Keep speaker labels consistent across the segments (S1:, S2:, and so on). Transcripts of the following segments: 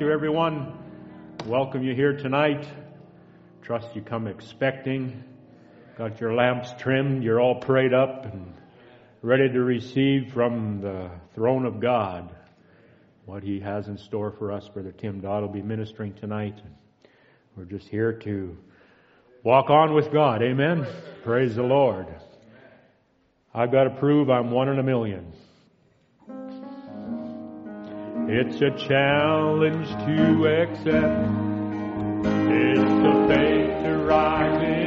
S1: you, everyone. Welcome you here tonight. Trust you come expecting. Got your lamps trimmed. You're all prayed up and ready to receive from the throne of God what He has in store for us. Brother Tim Dodd will be ministering tonight. We're just here to walk on with God. Amen. Praise the Lord. I've got to prove I'm one in a million. It's a challenge to accept. It's a faith to rise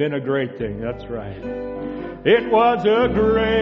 S1: been a great thing. That's right. It was a great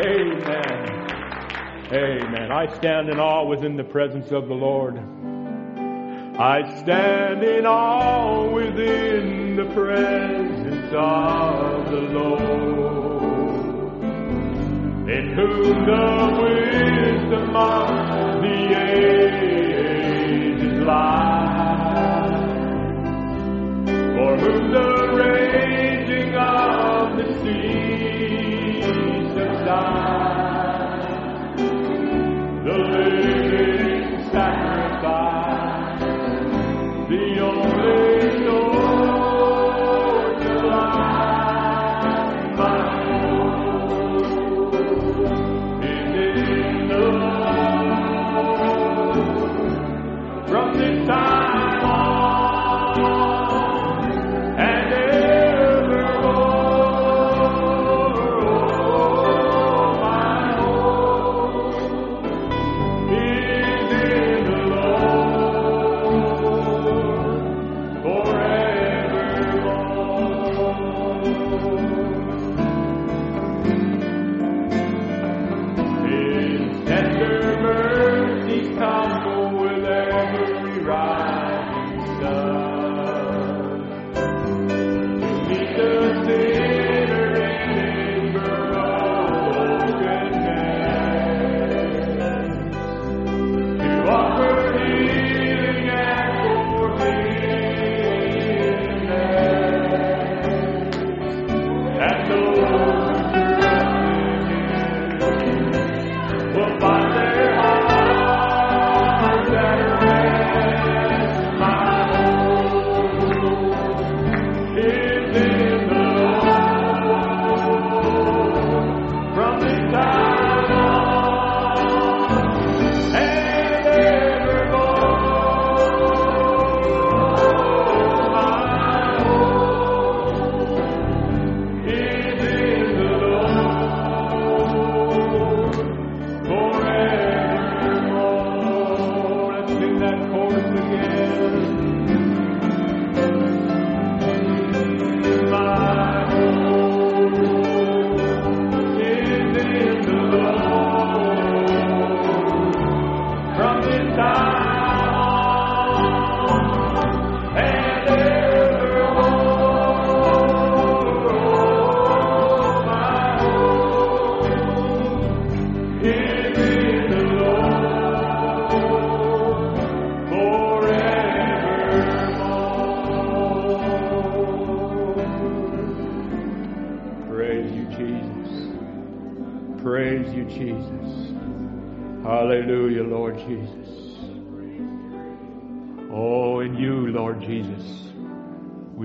S1: Amen. Amen. I stand in awe within the presence of the Lord. I stand in awe within the presence of the Lord, in whom the wisdom of the ages lies, for whom the subside, the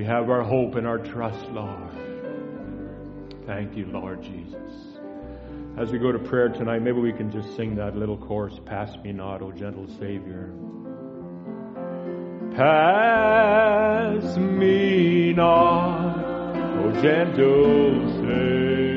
S1: have our hope and our trust, Lord. Thank you, Lord Jesus. As we go to prayer tonight, maybe we can just sing that little chorus, Pass Me Not, O Gentle Savior. Pass me not, O gentle Savior.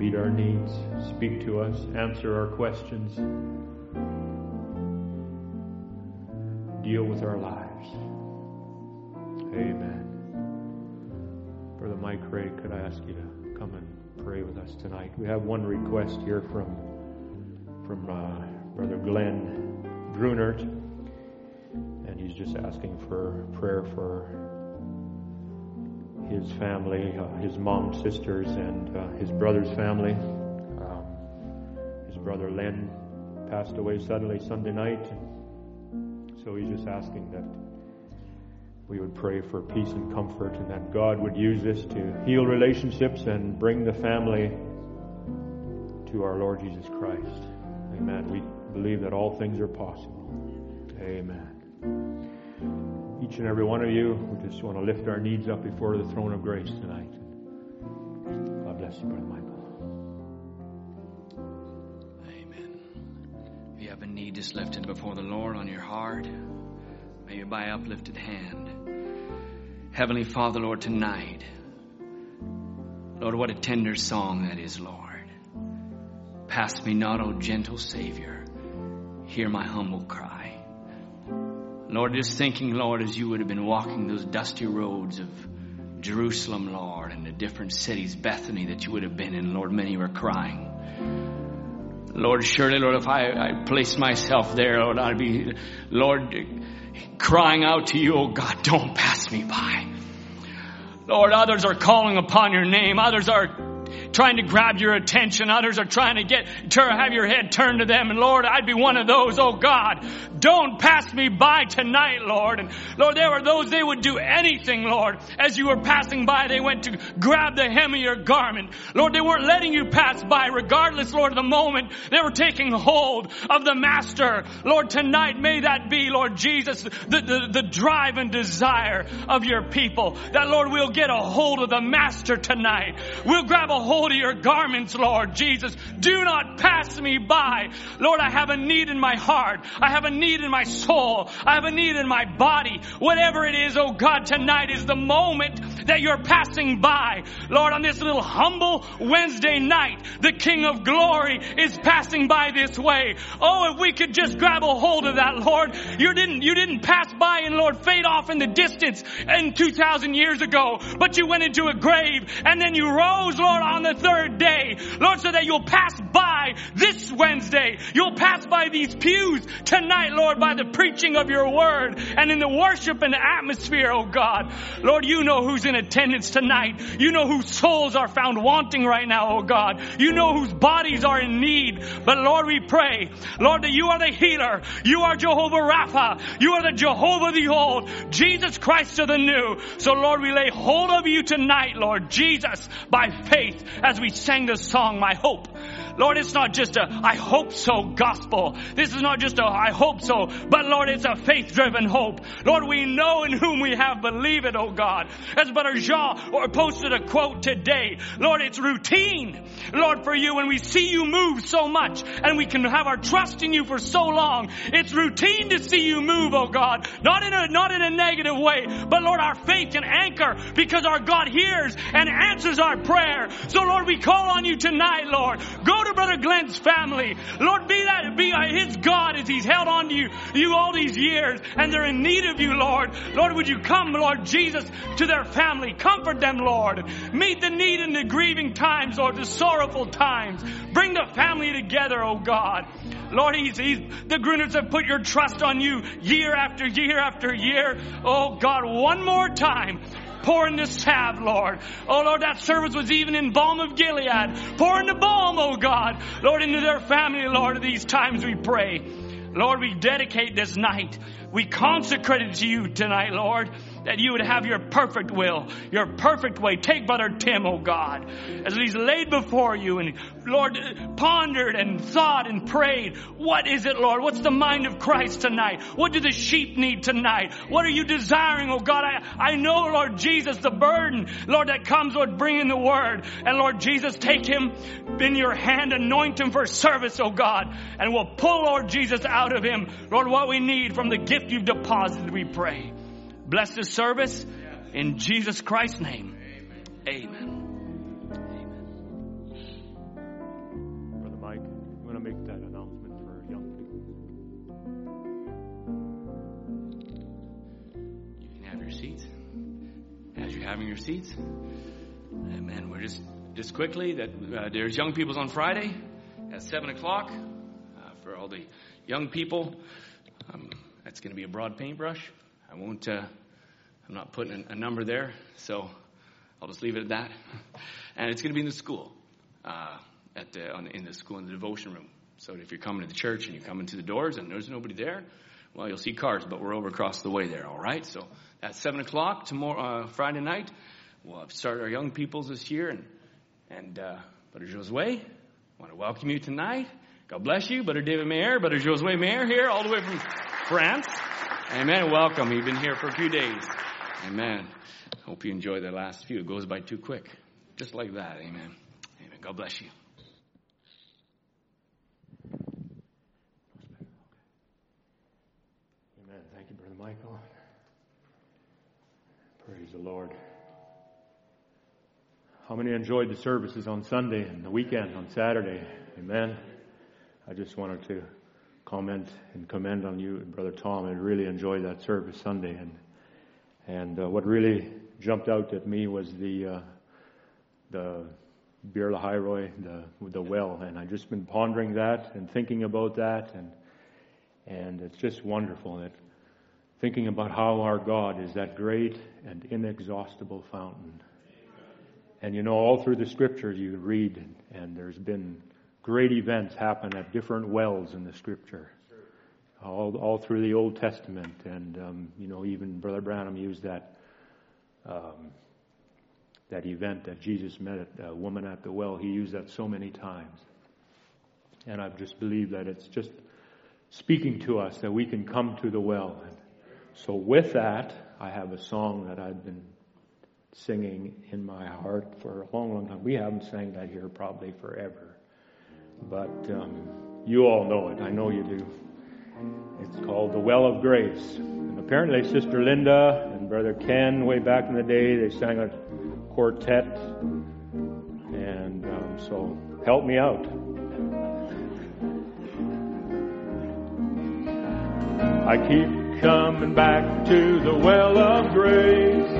S1: Meet our needs, speak to us, answer our questions, deal with our lives. Amen. Brother Mike Ray, could I ask you to come and pray with us tonight? We have one request here from from uh, Brother Glenn Grunert, and he's just asking for prayer for his family, uh, his mom, sisters, and uh, his brother's family. Um, his brother Len passed away suddenly Sunday night, so he's just asking that we would pray for peace and comfort and that God would use this to heal relationships and bring the family to our Lord Jesus Christ. Amen. We believe that all things are possible. Amen. Each and every one of you, we just want to lift our needs up before the throne of grace tonight. God bless you, Brother Michael.
S2: Amen. If you have a need, just lift it before the Lord on your heart, maybe by uplifted hand. Heavenly Father, Lord, tonight, Lord, what a tender song that is, Lord. Pass me not, O gentle Savior, hear my humble cry. Lord, just thinking, Lord, as you would have been walking those dusty roads of Jerusalem, Lord, and the different cities, Bethany, that you would have been in, Lord, many were crying. Lord, surely, Lord, if I, I place myself there, Lord, I'd be, Lord, crying out to you, oh God, don't pass me by. Lord, others are calling upon your name. Others are trying to grab your attention. Others are trying to get, to have your head turned to them. And Lord, I'd be one of those. Oh God, don't pass me by tonight, Lord. And Lord, there were those, they would do anything, Lord. As you were passing by, they went to grab the hem of your garment. Lord, they weren't letting you pass by regardless, Lord, of the moment. They were taking hold of the Master. Lord, tonight may that be, Lord Jesus, the, the, the drive and desire of your people. That, Lord, we'll get a hold of the Master tonight. We'll grab a hold of your garments, Lord Jesus. Do not pass me by. Lord, I have a need in my heart. I have a need in my soul. I have a need in my body. Whatever it is, oh God, tonight is the moment that you're passing by. Lord, on this little humble Wednesday night, the King of glory is passing by this way. Oh, if we could just grab a hold of that, Lord. You didn't, you didn't pass by and Lord fade off in the distance and 2,000 years ago, but you went into a grave and then you rose, Lord, on the third day. Lord, so that you'll pass by this Wednesday. You'll pass by these pews tonight, Lord, by the preaching of your word and in the worship and the atmosphere, oh God. Lord, you know who's in attendance tonight. You know whose souls are found wanting right now, oh God. You know whose bodies are in need. But Lord, we pray, Lord, that you are the healer. You are Jehovah Rapha. You are the Jehovah the old. Jesus Christ of the new. So Lord, we lay hold of you tonight, Lord Jesus, by faith as we sang the song, My Hope. Lord, it's not just a I hope so gospel. This is not just a I hope so, but Lord, it's a faith driven hope. Lord, we know in whom we have believe it, oh God. As Brother Jean or posted a quote today. Lord, it's routine, Lord, for you when we see you move so much and we can have our trust in you for so long. It's routine to see you move, oh God. Not in a, not in a negative way, but Lord, our faith can anchor because our God hears and answers our prayer. So Lord, we call on you tonight, Lord. Go to Brother Glenn's family. Lord, be that, be uh, his God as he's held on to you, you all these years and they're in need of you, Lord. Lord, would you come, Lord Jesus, to their family. Comfort them, Lord. Meet the need in the grieving times, Lord, the sorrowful times. Bring the family together, oh God. Lord, he's, he's, the Gruners have put your trust on you year after year after year. Oh God, one more time. Pour in the salve, Lord. Oh Lord, that service was even in balm of Gilead. Pour in the balm, oh God. Lord, into their family, Lord, these times we pray. Lord, we dedicate this night. We consecrate it to you tonight, Lord. That you would have your perfect will, your perfect way. Take Brother Tim, oh God, as he's laid before you and Lord, pondered and thought and prayed. What is it, Lord? What's the mind of Christ tonight? What do the sheep need tonight? What are you desiring, oh God? I, I know, Lord Jesus, the burden, Lord, that comes, Lord, bringing the word. And Lord Jesus, take him in your hand, anoint him for service, oh God, and we'll pull, Lord Jesus, out of him, Lord, what we need from the gift you've deposited, we pray. Bless this service in Jesus Christ's name. Amen.
S1: Brother Mike, you want to make that announcement for young
S2: people? You can have your seats. As you're having your seats, Amen. We're just just quickly that uh, there's young people's on Friday at seven o'clock uh, for all the young people. Um, that's going to be a broad paintbrush. I won't. Uh, I'm not putting a, number there, so I'll just leave it at that. And it's going to be in the school, uh, at the, on, in the school in the devotion room. So if you're coming to the church and you come into the doors and there's nobody there, well, you'll see cars, but we're over across the way there. All right. So at seven o'clock tomorrow, uh, Friday night, we'll started our young peoples this year, and and uh, Brother Josue, want to welcome you tonight. God bless you, Brother David Mayer, Brother Josue Mayer here, all the way from France. Amen. Welcome. You've been here for a few days. Amen. Hope you enjoy the last few. It goes by too quick. Just like that. Amen. Amen. God bless you.
S1: Amen. Thank you, Brother Michael. Praise the Lord. How many enjoyed the services on Sunday and the weekend on Saturday? Amen. I just wanted to comment and commend on you, Brother Tom. I really enjoyed that service Sunday, and and uh, what really jumped out at me was the uh, the Beer-lahai-roi, the the well, and I've just been pondering that and thinking about that, and and it's just wonderful that thinking about how our God is that great and inexhaustible fountain. And you know, all through the scriptures you read, and there's been great events happen at different wells in the scripture. All, all through the Old Testament, and um, you know, even Brother Branham used that um, that event that Jesus met a woman at the well. He used that so many times, and I just believe that it's just speaking to us that we can come to the well. And so, with that, I have a song that I've been singing in my heart for a long, long time. We haven't sang that here probably forever but um, you all know it. I know you do. It's called The Well of Grace. And apparently, Sister Linda and Brother Ken, way back in the day, they sang a quartet. And um, so, help me out. I keep coming back to the well of grace.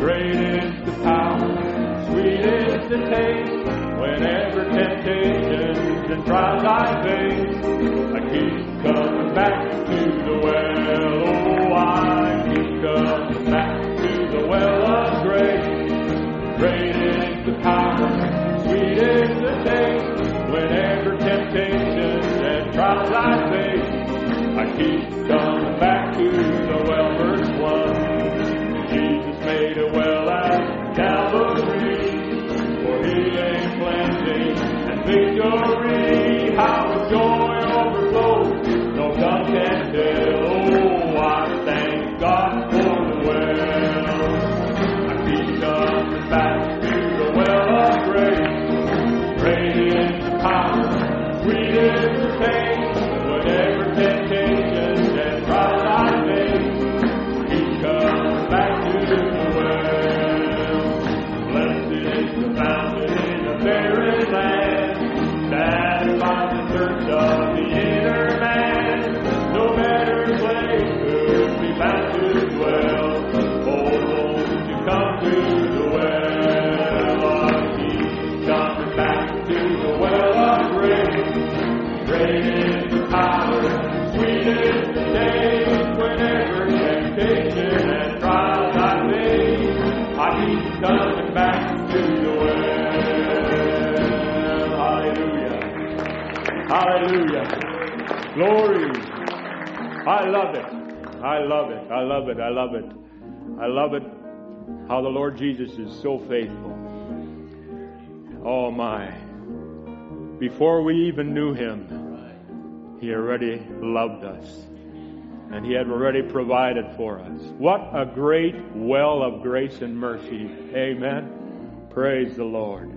S1: Great is the power, sweet is the taste. Whenever temptations and trials I face, I keep coming back to the well. Oh, I keep coming back to the well of grace. Great is the power, sweet is the taste. Whenever temptations and trials I face, I keep coming back to victory. How the joy overflows, no tongue can tell. Glory. I love it. I love it. I love it. I love it. I love it how the Lord Jesus is so faithful. Oh my. Before we even knew him, he already loved us. And he had already provided for us. What a great well of grace and mercy. Amen. Praise the Lord.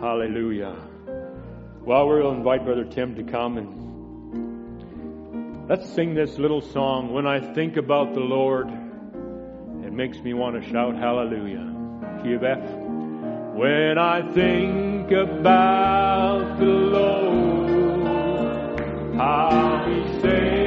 S1: Hallelujah. Well, we'll invite Brother Tim to come and let's sing this little song. When I think about the Lord, it makes me want to shout hallelujah. Key of F. When I think about the Lord, how He saved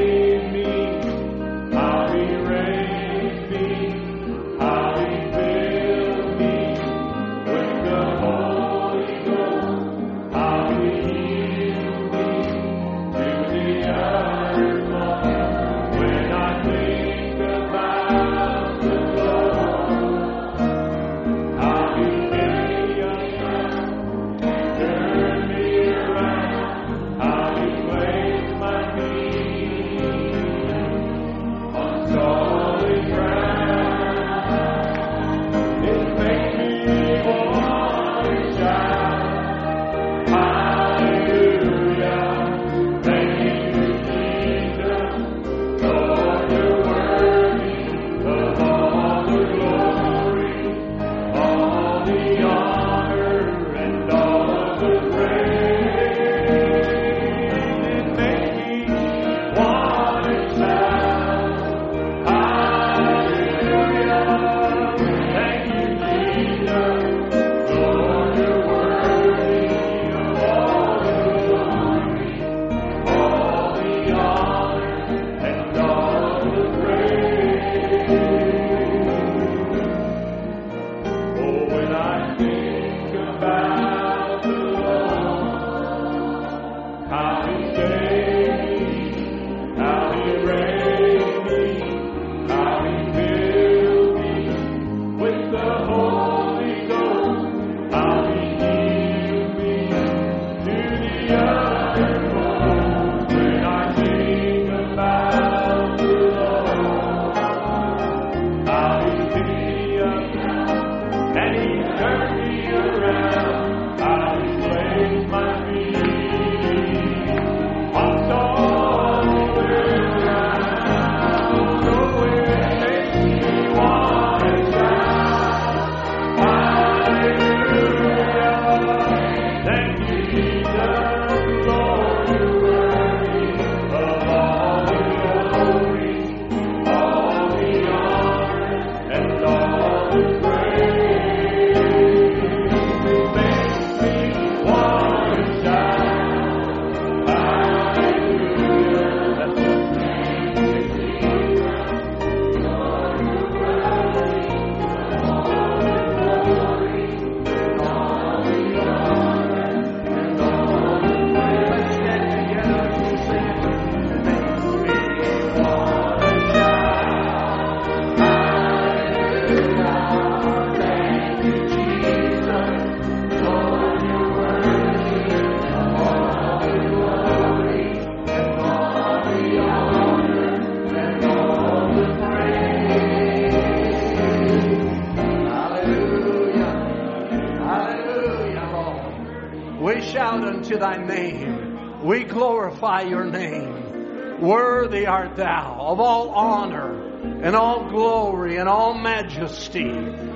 S3: majesty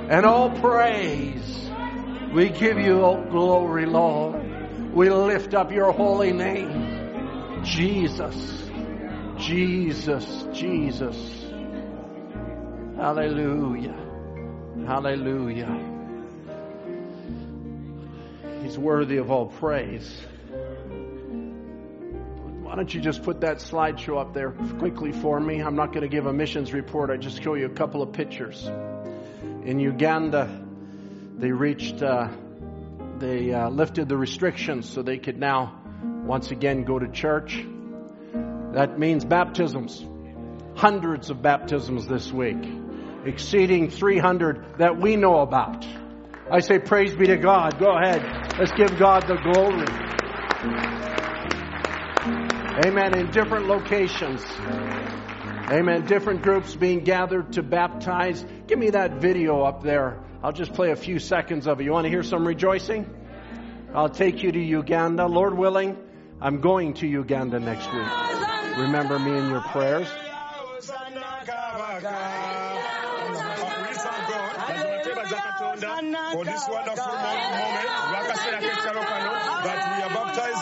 S3: and all praise. We give you all glory, Lord. We lift up your holy name. Jesus. Jesus. Jesus. Hallelujah. Hallelujah. He's worthy of all praise. Why don't you just put that slideshow up there quickly for me? I'm not going to give a missions report. I just show you a couple of pictures. In Uganda, they reached, uh, they uh, lifted the restrictions so they could now once again go to church. That means baptisms. Hundreds of baptisms this week, exceeding 300 that we know about. I say, Praise be to God. Go ahead. Let's give God the glory. Amen. In different locations. Amen. Different groups being gathered to baptize. Give Give me that video up there. I'll just play a few seconds of it. You want to hear some rejoicing? I'll take you to Uganda. Lord willing, I'm going to Uganda next week. Remember me in your prayers.
S4: for this wonderful moment,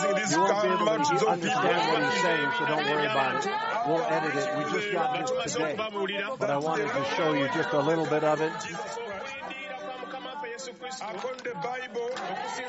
S4: lwakaseera k'ekitalo we are baptizing these
S3: You won't be able to understand what he's saying, so don't worry about it. We'll edit it. We just got this today. But I wanted to show you just a little bit of it.
S4: Upon the Bible, in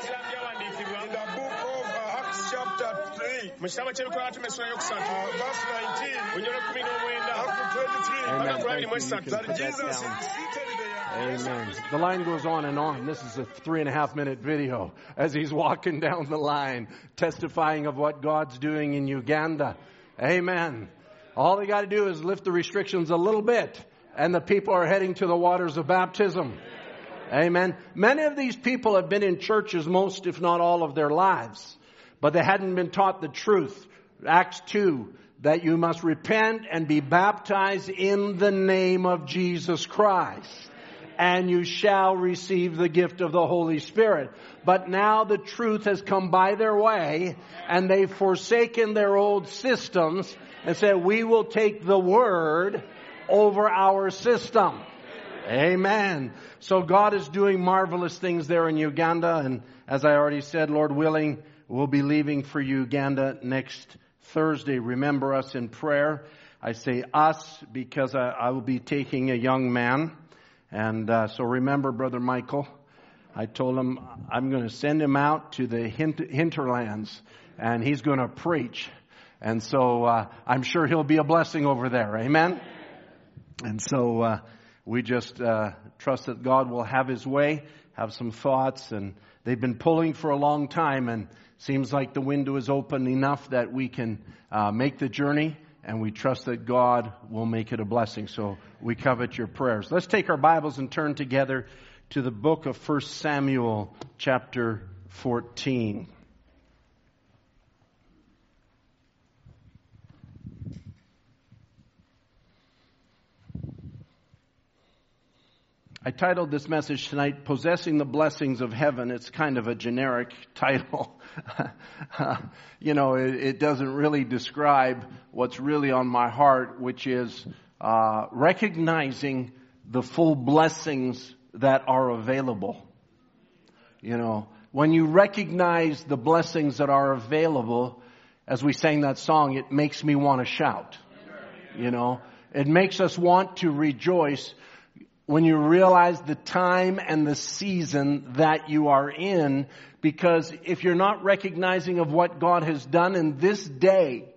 S4: the book of uh, Acts chapter 3,
S5: mu kitabo ky'ebikola tumesula yokusatu
S4: uh, verse 19,
S5: onyolo kumi n'omwenda
S4: up to 23,
S3: Amen.
S5: mpaka ku
S3: Thank
S5: lwali mu
S3: you. You
S5: esatu
S3: can
S4: that
S3: put that
S4: Jesus
S3: down.
S4: is seated there.
S3: Amen. The line goes on and on. This is a three and a half minute video as he's walking down the line, testifying of what God's doing in Uganda. Amen. All they got to do is lift the restrictions a little bit, and the people are heading to the waters of baptism. Amen. Many of these people have been in churches most, if not all, of their lives, but they hadn't been taught the truth. Acts 2, that you must repent and be baptized in the name of Jesus Christ and you shall receive the gift of the Holy Spirit. But now the truth has come by their way and they've forsaken their old systems and said, we will take the word over our system. Amen. So God is doing marvelous things there in Uganda and as I already said, Lord willing, we'll be leaving for Uganda next Thursday. Remember us in prayer. I say us because I, I will be taking a young man. And uh, so remember, Brother Michael, I told him I'm going to send him out to the hinterlands and he's going to preach. And so uh, I'm sure he'll be a blessing over there. Amen? And so uh, we just uh, trust that God will have his way, have some thoughts. And they've been pulling for a long time and seems like the window is open enough that we can uh, make the journey and we trust that God will make it a blessing. So we covet your prayers. Let's take our Bibles and turn together to the book of 1 Samuel chapter 14. I titled this message tonight, Possessing the Blessings of Heaven. It's kind of a generic title. you know, it, it, doesn't really describe what's really on my heart, which is uh, recognizing the full blessings that are available. You know, when you recognize the blessings that are available, as we sang that song, it makes me want to shout. You know, it makes us want to rejoice when you realize the time and the season that you are in, because if you're not recognizing of what God has done in this day,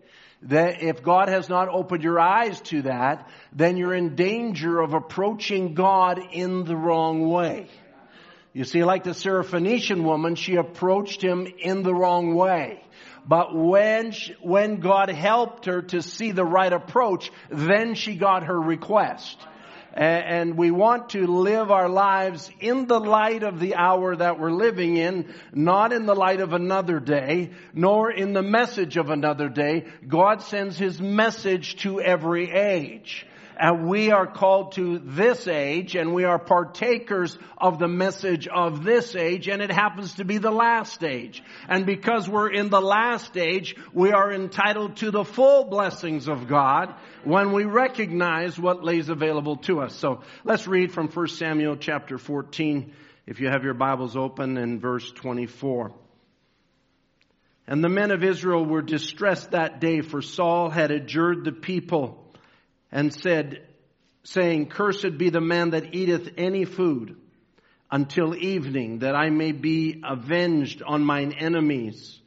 S3: that if God has not opened your eyes to that, then you're in danger of approaching God in the wrong way. You see, like the Syrophoenician woman, she approached him in the wrong way. But when, she, when God helped her to see the right approach, then she got her request and we want to live our lives in the light of the hour that we're living in, not in the light of another day, nor in the message of another day. God sends His message to every age. And we are called to this age and we are partakers of the message of this age and it happens to be the last age. And because we're in the last age, we are entitled to the full blessings of God when we recognize what lays available to us. So let's read from 1 Samuel chapter 14 if you have your Bibles open in verse 24. And the men of Israel were distressed that day for Saul had adjured the people and said, saying, Cursed be the man that eateth any food until evening, that I may be avenged on mine enemies.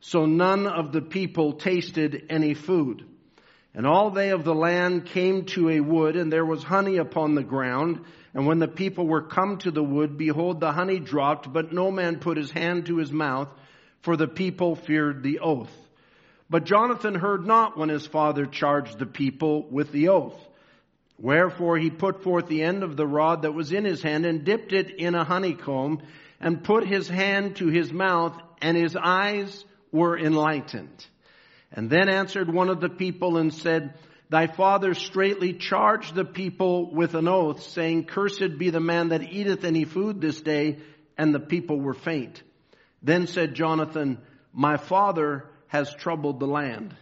S3: So none of the people tasted any food. And all they of the land came to a wood, and there was honey upon the ground. And when the people were come to the wood, behold, the honey dropped, but no man put his hand to his mouth, for the people feared the oath. But Jonathan heard not when his father charged the people with the oath. Wherefore he put forth the end of the rod that was in his hand and dipped it in a honeycomb and put his hand to his mouth and his eyes were enlightened. And then answered one of the people and said, Thy father straightly charged the people with an oath, saying, Cursed be the man that eateth any food this day. And the people were faint. Then said Jonathan, My father has troubled the land.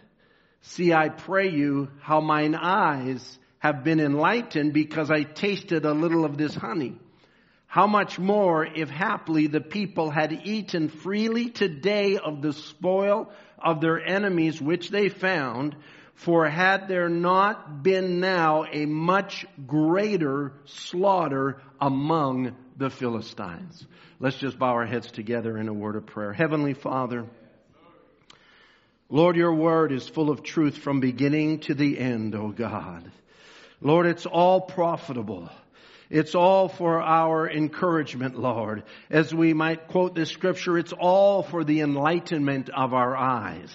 S3: See, I pray you, how mine eyes have been enlightened because I tasted a little of this honey. How much more if haply the people had eaten freely today of the spoil of their enemies which they found, for had there not been now a much greater slaughter among the Philistines. Let's just bow our heads together in a word of prayer. Heavenly Father, Lord, your word is full of truth from beginning to the end, O God. Lord, it's all profitable. It's all for our encouragement, Lord. As we might quote this scripture, it's all for the enlightenment of our eyes.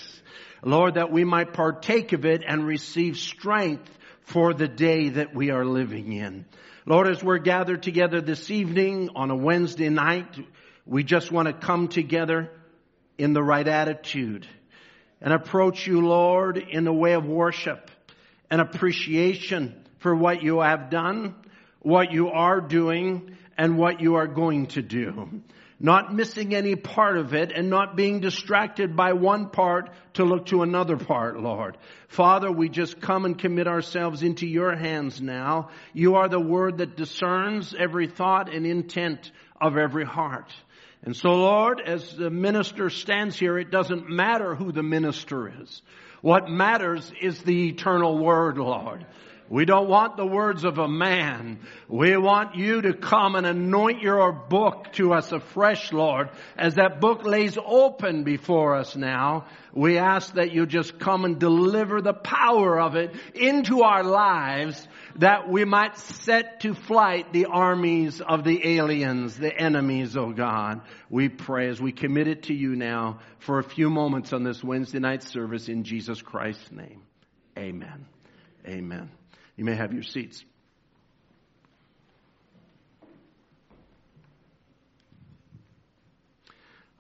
S3: Lord, that we might partake of it and receive strength for the day that we are living in. Lord, as we're gathered together this evening on a Wednesday night, we just want to come together in the right attitude and approach you, Lord, in the way of worship and appreciation for what you have done, what you are doing, and what you are going to do. Not missing any part of it and not being distracted by one part to look to another part, Lord. Father, we just come and commit ourselves into your hands now. You are the word that discerns every thought and intent of every heart. And so, Lord, as the minister stands here, it doesn't matter who the minister is. What matters is the eternal word, Lord. We don't want the words of a man. We want you to come and anoint your book to us afresh, Lord. As that book lays open before us now, we ask that you just come and deliver the power of it into our lives that we might set to flight the armies of the aliens, the enemies, oh God. We pray as we commit it to you now for a few moments on this Wednesday night service in Jesus Christ's name. Amen. Amen. You may have your seats.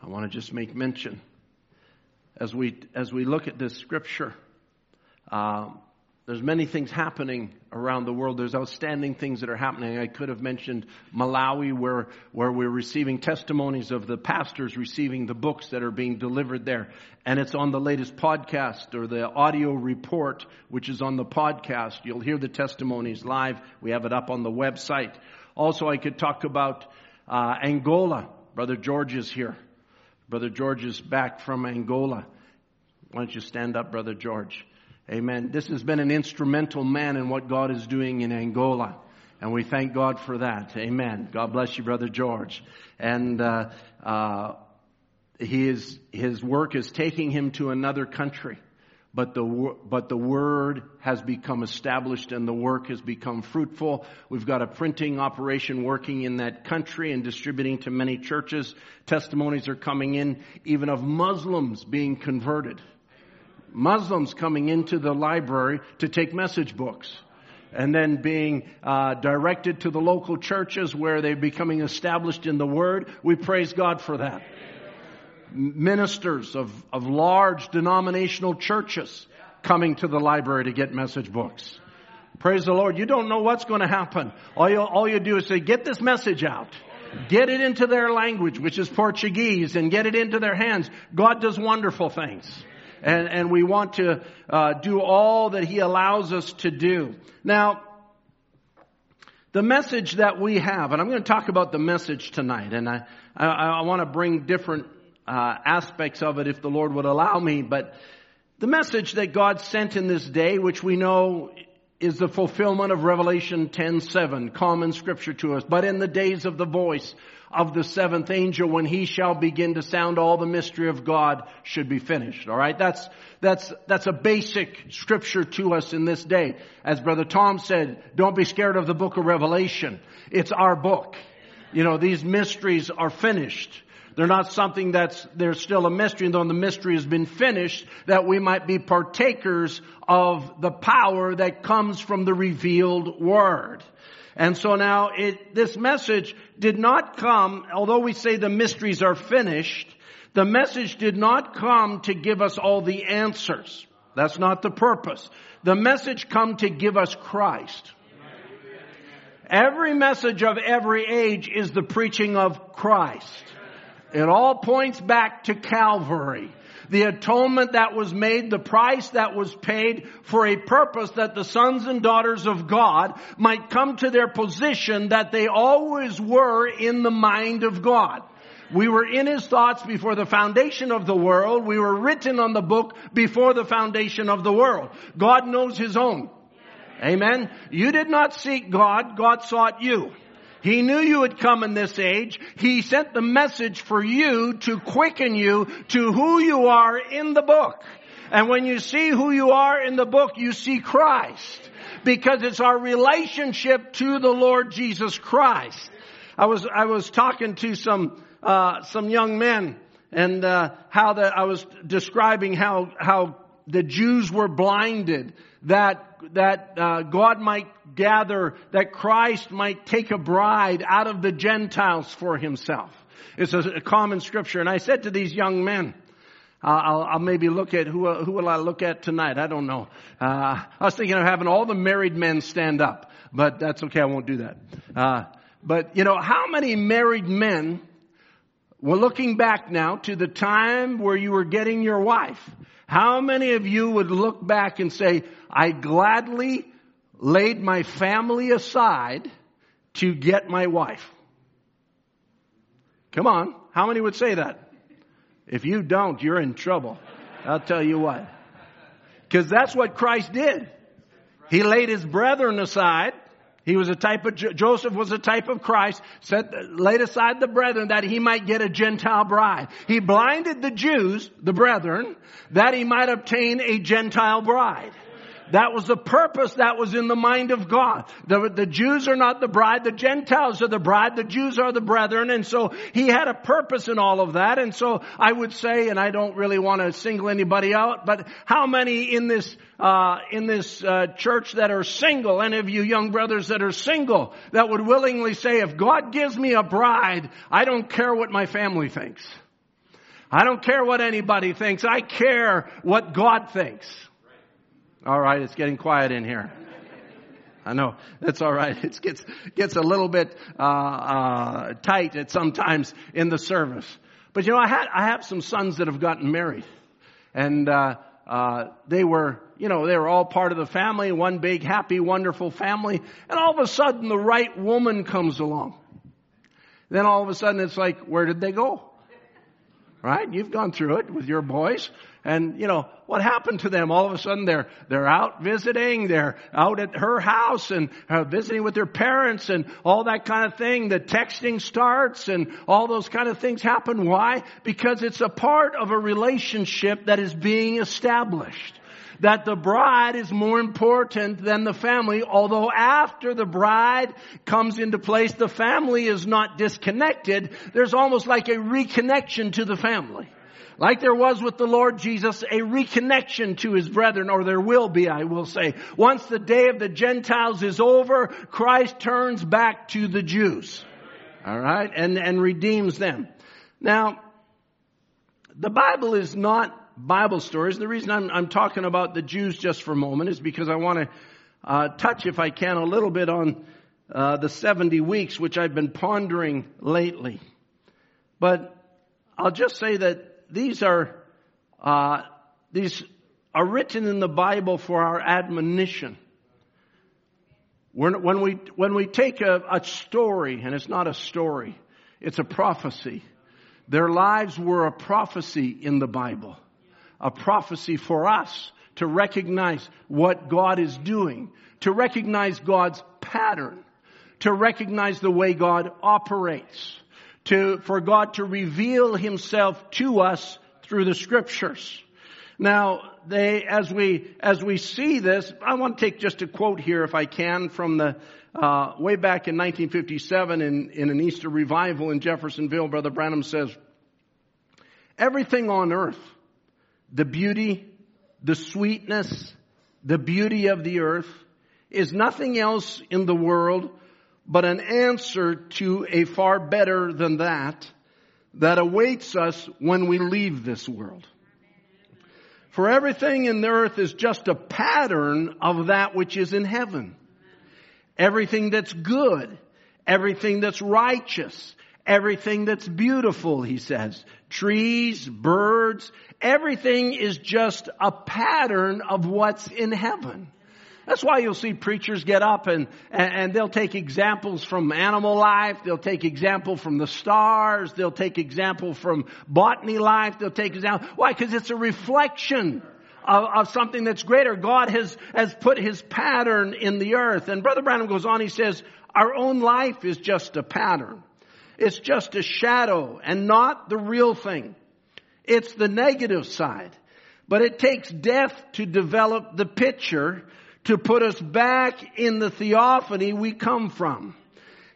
S3: I want to just make mention as we as we look at this scripture. Uh, there's many things happening around the world. There's outstanding things that are happening. I could have mentioned Malawi, where where we're receiving testimonies of the pastors receiving the books that are being delivered there, and it's on the latest podcast or the audio report, which is on the podcast. You'll hear the testimonies live. We have it up on the website. Also, I could talk about uh, Angola. Brother George is here. Brother George is back from Angola. Why don't you stand up, Brother George? Amen. This has been an instrumental man in what God is doing in Angola. And we thank God for that. Amen. God bless you, Brother George. And, uh, uh, his, his work is taking him to another country. But the, but the word has become established and the work has become fruitful. We've got a printing operation working in that country and distributing to many churches. Testimonies are coming in even of Muslims being converted. Muslims coming into the library to take message books and then being uh, directed to the local churches where they're becoming established in the Word. We praise God for that. Ministers of, of large denominational churches coming to the library to get message books. Praise the Lord. You don't know what's going to happen. All you, all you do is say, get this message out. Get it into their language, which is Portuguese, and get it into their hands. God does wonderful things and, and we want to uh, do all that He allows us to do. Now, the message that we have, and I'm going to talk about the message tonight, and I, I, I want to bring different uh, aspects of it if the Lord would allow me, but the message that God sent in this day, which we know is the fulfillment of Revelation 10:7, common scripture to us. But in the days of the voice of the seventh angel when he shall begin to sound all the mystery of God should be finished. All right. That's, that's, that's a basic scripture to us in this day. As brother Tom said, don't be scared of the book of Revelation. It's our book. You know, these mysteries are finished. They're not something that's, there's still a mystery, though the mystery has been finished, that we might be partakers of the power that comes from the revealed Word. And so now it, this message did not come, although we say the mysteries are finished, the message did not come to give us all the answers. That's not the purpose. The message come to give us Christ. Every message of every age is the preaching of Christ. It all points back to Calvary. The atonement that was made, the price that was paid for a purpose that the sons and daughters of God might come to their position that they always were in the mind of God. We were in His thoughts before the foundation of the world. We were written on the book before the foundation of the world. God knows His own. Amen. You did not seek God. God sought you. He knew you would come in this age. He sent the message for you to quicken you to who you are in the book. And when you see who you are in the book, you see Christ. Because it's our relationship to the Lord Jesus Christ. I was, I was talking to some, uh, some young men and, uh, how that I was describing how, how the Jews were blinded that that uh, God might gather, that Christ might take a bride out of the Gentiles for himself. It's a, a common scripture. And I said to these young men, uh, I'll, I'll, maybe look at who, who will I look at tonight? I don't know. Uh, I was thinking of having all the married men stand up, but that's okay. I won't do that. Uh, but you know, how many married men were looking back now to the time where you were getting your wife? How many of you would look back and say, I gladly laid my family aside to get my wife? Come on. How many would say that? If you don't, you're in trouble. I'll tell you what. Because that's what Christ did. He laid his brethren aside he was a type of, Joseph was a type of Christ, set, laid aside the brethren that he might get a Gentile bride. He blinded the Jews, the brethren, that he might obtain a Gentile bride. That was the purpose that was in the mind of God. The, the Jews are not the bride, the Gentiles are the bride, the Jews are the brethren, and so he had a purpose in all of that, and so I would say, and I don't really want to single anybody out, but how many in this, uh, in this uh, church that are single, any of you young brothers that are single, that would willingly say, if God gives me a bride, I don't care what my family thinks. I don't care what anybody thinks. I care what God thinks. All right, it's getting quiet in here. I know that's all right. It gets gets a little bit uh, uh, tight at sometimes in the service. But you know, I had I have some sons that have gotten married, and uh, uh, they were you know they were all part of the family, one big happy wonderful family, and all of a sudden the right woman comes along. Then all of a sudden it's like, where did they go? Right? You've gone through it with your boys. And, you know, what happened to them? All of a sudden they're, they're out visiting, they're out at her house and uh, visiting with their parents and all that kind of thing. The texting starts and all those kind of things happen. Why? Because it's a part of a relationship that is being established that the bride is more important than the family, although after the bride comes into place, the family is not disconnected. There's almost like a reconnection to the family. Like there was with the Lord Jesus, a reconnection to his brethren, or there will be, I will say. Once the day of the Gentiles is over, Christ turns back to the Jews. Alright? And, and redeems them. Now, the Bible is not Bible stories. The reason I'm, I'm talking about the Jews just for a moment is because I want to uh, touch, if I can, a little bit on uh, the 70 weeks, which I've been pondering lately. But I'll just say that these are uh, these are written in the Bible for our admonition. When, when we when we take a, a story, and it's not a story, it's a prophecy. Their lives were a prophecy in the Bible, a prophecy for us to recognize what God is doing, to recognize God's pattern, to recognize the way God operates to, for God to reveal himself to us through the scriptures. Now, they, as we, as we see this, I want to take just a quote here, if I can, from the, uh, way back in 1957 in, in an Easter revival in Jeffersonville, Brother Branham says, everything on earth, the beauty, the sweetness, the beauty of the earth, is nothing else in the world but an answer to a far better than that that awaits us when we leave this world. For everything in the earth is just a pattern of that which is in heaven. Everything that's good, everything that's righteous, everything that's beautiful, he says. Trees, birds, everything is just a pattern of what's in heaven. That's why you'll see preachers get up and, and they'll take examples from animal life. They'll take example from the stars. They'll take example from botany life. They'll take example. Why? Because it's a reflection of, of, something that's greater. God has, has put his pattern in the earth. And Brother Branham goes on, he says, our own life is just a pattern. It's just a shadow and not the real thing. It's the negative side. But it takes death to develop the picture to put us back in the theophany we come from.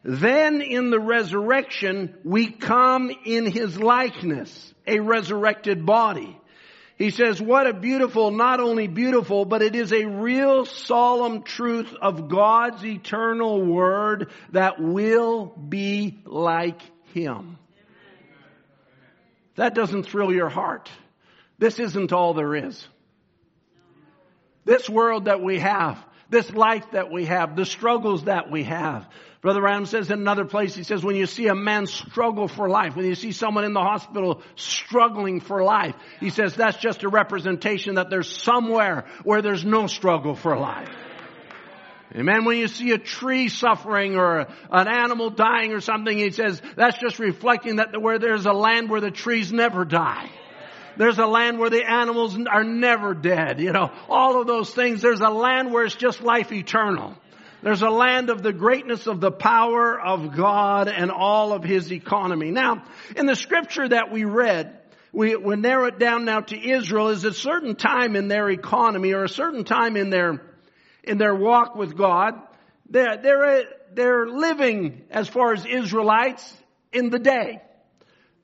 S3: Then in the resurrection, we come in His likeness, a resurrected body. He says, what a beautiful, not only beautiful, but it is a real solemn truth of God's eternal word that will be like Him. That doesn't thrill your heart. This isn't all there is. This world that we have, this life that we have, the struggles that we have. Brother Branham says in another place, he says, when you see a man struggle for life, when you see someone in the hospital struggling for life, he says that's just a representation that there's somewhere where there's no struggle for life. Amen. When you see a tree suffering or an animal dying or something, he says that's just reflecting that where there's a land where the trees never die. There's a land where the animals are never dead. You know, all of those things. There's a land where it's just life eternal. There's a land of the greatness of the power of God and all of His economy. Now, in the scripture that we read, we, we narrow it down now to Israel is a certain time in their economy or a certain time in their, in their walk with God. They're, they're, uh, they're living as far as Israelites in the day.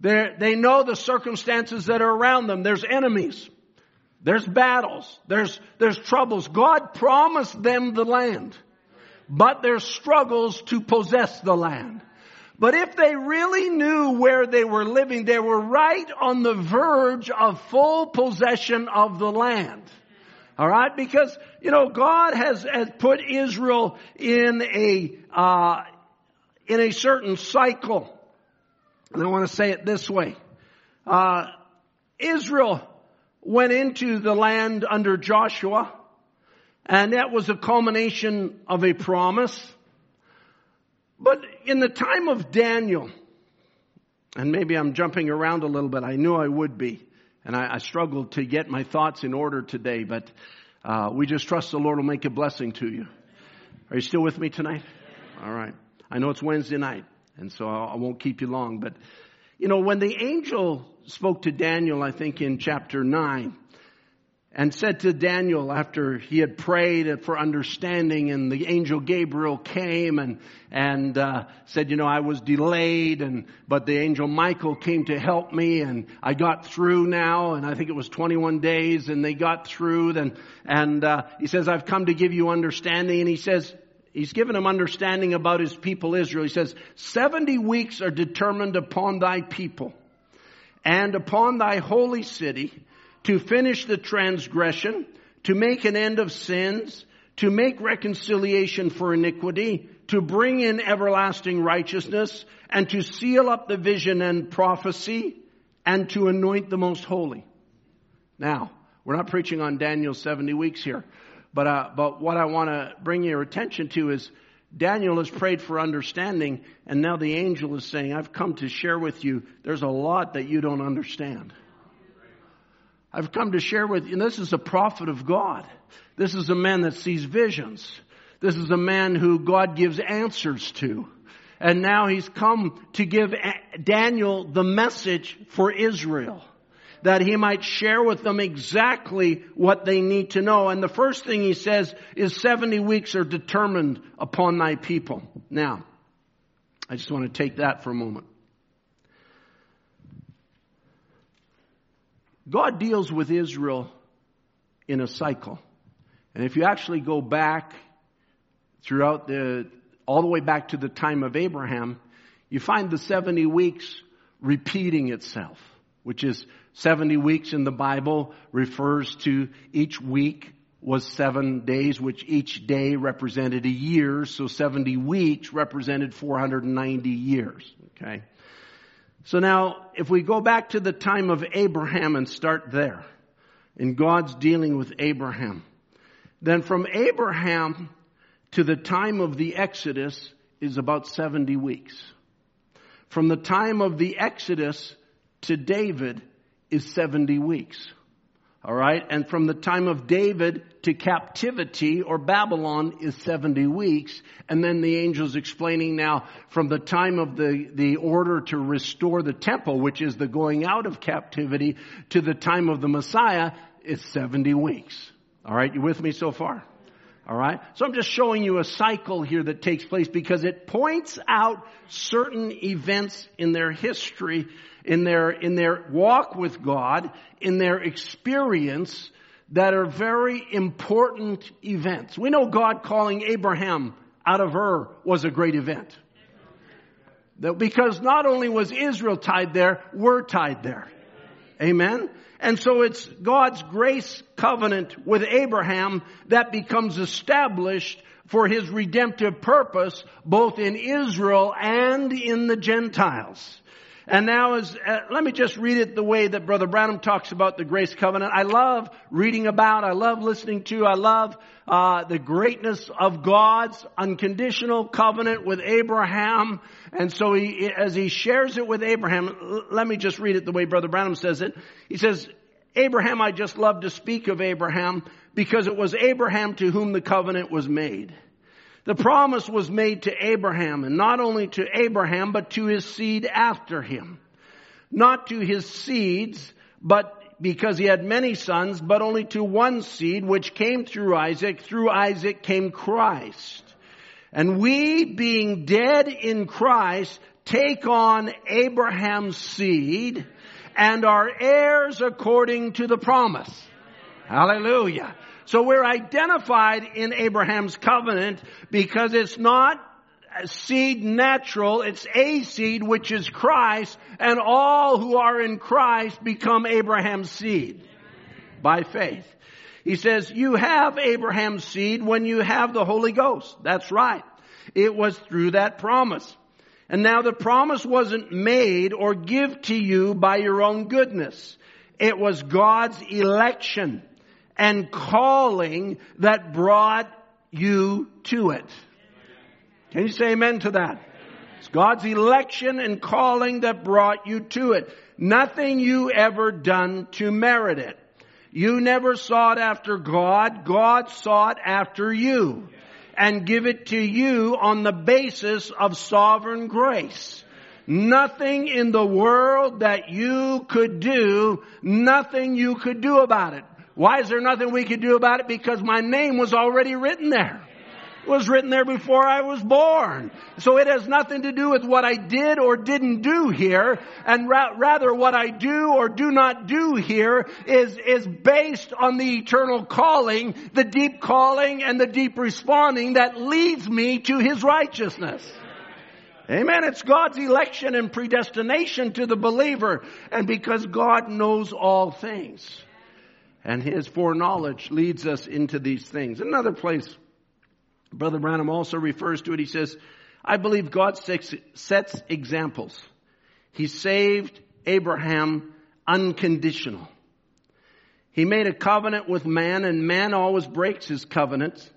S3: They're, they know the circumstances that are around them. There's enemies. There's battles. There's, there's troubles. God promised them the land, but their struggles to possess the land. But if they really knew where they were living, they were right on the verge of full possession of the land. All right, because you know God has, has put Israel in a uh, in a certain cycle. And I want to say it this way. Uh, Israel went into the land under Joshua, and that was a culmination of a promise. But in the time of Daniel, and maybe I'm jumping around a little bit, I knew I would be, and I, I struggled to get my thoughts in order today, but uh, we just trust the Lord will make a blessing to you. Are you still with me tonight? All right. I know it's Wednesday night. And so I won't keep you long. But, you know, when the angel spoke to Daniel, I think in chapter 9, and said to Daniel after he had prayed for understanding and the angel Gabriel came and, and, uh, said, you know, I was delayed and, but the angel Michael came to help me and I got through now and I think it was 21 days and they got through and, and, uh, he says, I've come to give you understanding and he says, he's given him understanding about his people Israel. He says, 70 weeks are determined upon thy people and upon thy holy city to finish the transgression, to make an end of sins, to make reconciliation for iniquity, to bring in everlasting righteousness, and to seal up the vision and prophecy, and to anoint the most holy. Now, we're not preaching on Daniel's 70 weeks here. But, uh, but what I want to bring your attention to is Daniel has prayed for understanding, and now the angel is saying, I've come to share with you, there's a lot that you don't understand. I've come to share with you, and this is a prophet of God. This is a man that sees visions. This is a man who God gives answers to. And now he's come to give Daniel the message for Israel that he might share with them exactly what they need to know. And the first thing he says is 70 weeks are determined upon thy people. Now, I just want to take that for a moment. God deals with Israel in a cycle. And if you actually go back throughout the, all the way back to the time of Abraham, you find the 70 weeks repeating itself, which is 70 weeks in the Bible refers to each week was seven days, which each day represented a year. So 70 weeks represented 490 years. Okay. So now, if we go back to the time of Abraham and start there, in God's dealing with Abraham, then from Abraham to the time of the Exodus is about 70 weeks. From the time of the Exodus to David is 70 weeks. All right. And from the time of David to captivity or Babylon is 70 weeks. And then the angel's explaining now from the time of the, the order to restore the temple, which is the going out of captivity to the time of the Messiah is 70 weeks. All right. You with me so far? All right. So I'm just showing you a cycle here that takes place because it points out certain events in their history in their, in their walk with God, in their experience that are very important events. We know God calling Abraham out of Ur was a great event. Because not only was Israel tied there, we're tied there. Amen? And so it's God's grace covenant with Abraham that becomes established for his redemptive purpose both in Israel and in the Gentiles. And now is, uh, let me just read it the way that Brother Branham talks about the grace covenant. I love reading about, I love listening to, I love, uh, the greatness of God's unconditional covenant with Abraham. And so he, as he shares it with Abraham, let me just read it the way Brother Branham says it. He says, Abraham, I just love to speak of Abraham because it was Abraham to whom the covenant was made. The promise was made to Abraham, and not only to Abraham, but to his seed after him. Not to his seeds, but because he had many sons, but only to one seed, which came through Isaac. Through Isaac came Christ. And we, being dead in Christ, take on Abraham's seed and are heirs according to the promise. Hallelujah. So we're identified in Abraham's covenant because it's not seed natural, it's a seed which is Christ, and all who are in Christ become Abraham's seed by faith. He says, you have Abraham's seed when you have the Holy Ghost. That's right. It was through that promise. And now the promise wasn't made or give to you by your own goodness. It was God's election and calling that brought you to it. Can you say amen to that? It's God's election and calling that brought you to it. Nothing you ever done to merit it. You never sought after God. God sought after you and give it to you on the basis of sovereign grace. Nothing in the world that you could do, nothing you could do about it. Why is there nothing we could do about it? Because my name was already written there. It was written there before I was born. So it has nothing to do with what I did or didn't do here, and ra- rather what I do or do not do here is, is based on the eternal calling, the deep calling and the deep responding that leads me to His righteousness. Amen. It's God's election and predestination to the believer, and because God knows all things and his foreknowledge leads us into these things. Another place, Brother Branham also refers to it. He says, I believe God sets examples. He saved Abraham unconditional. He made a covenant with man and man always breaks his covenants,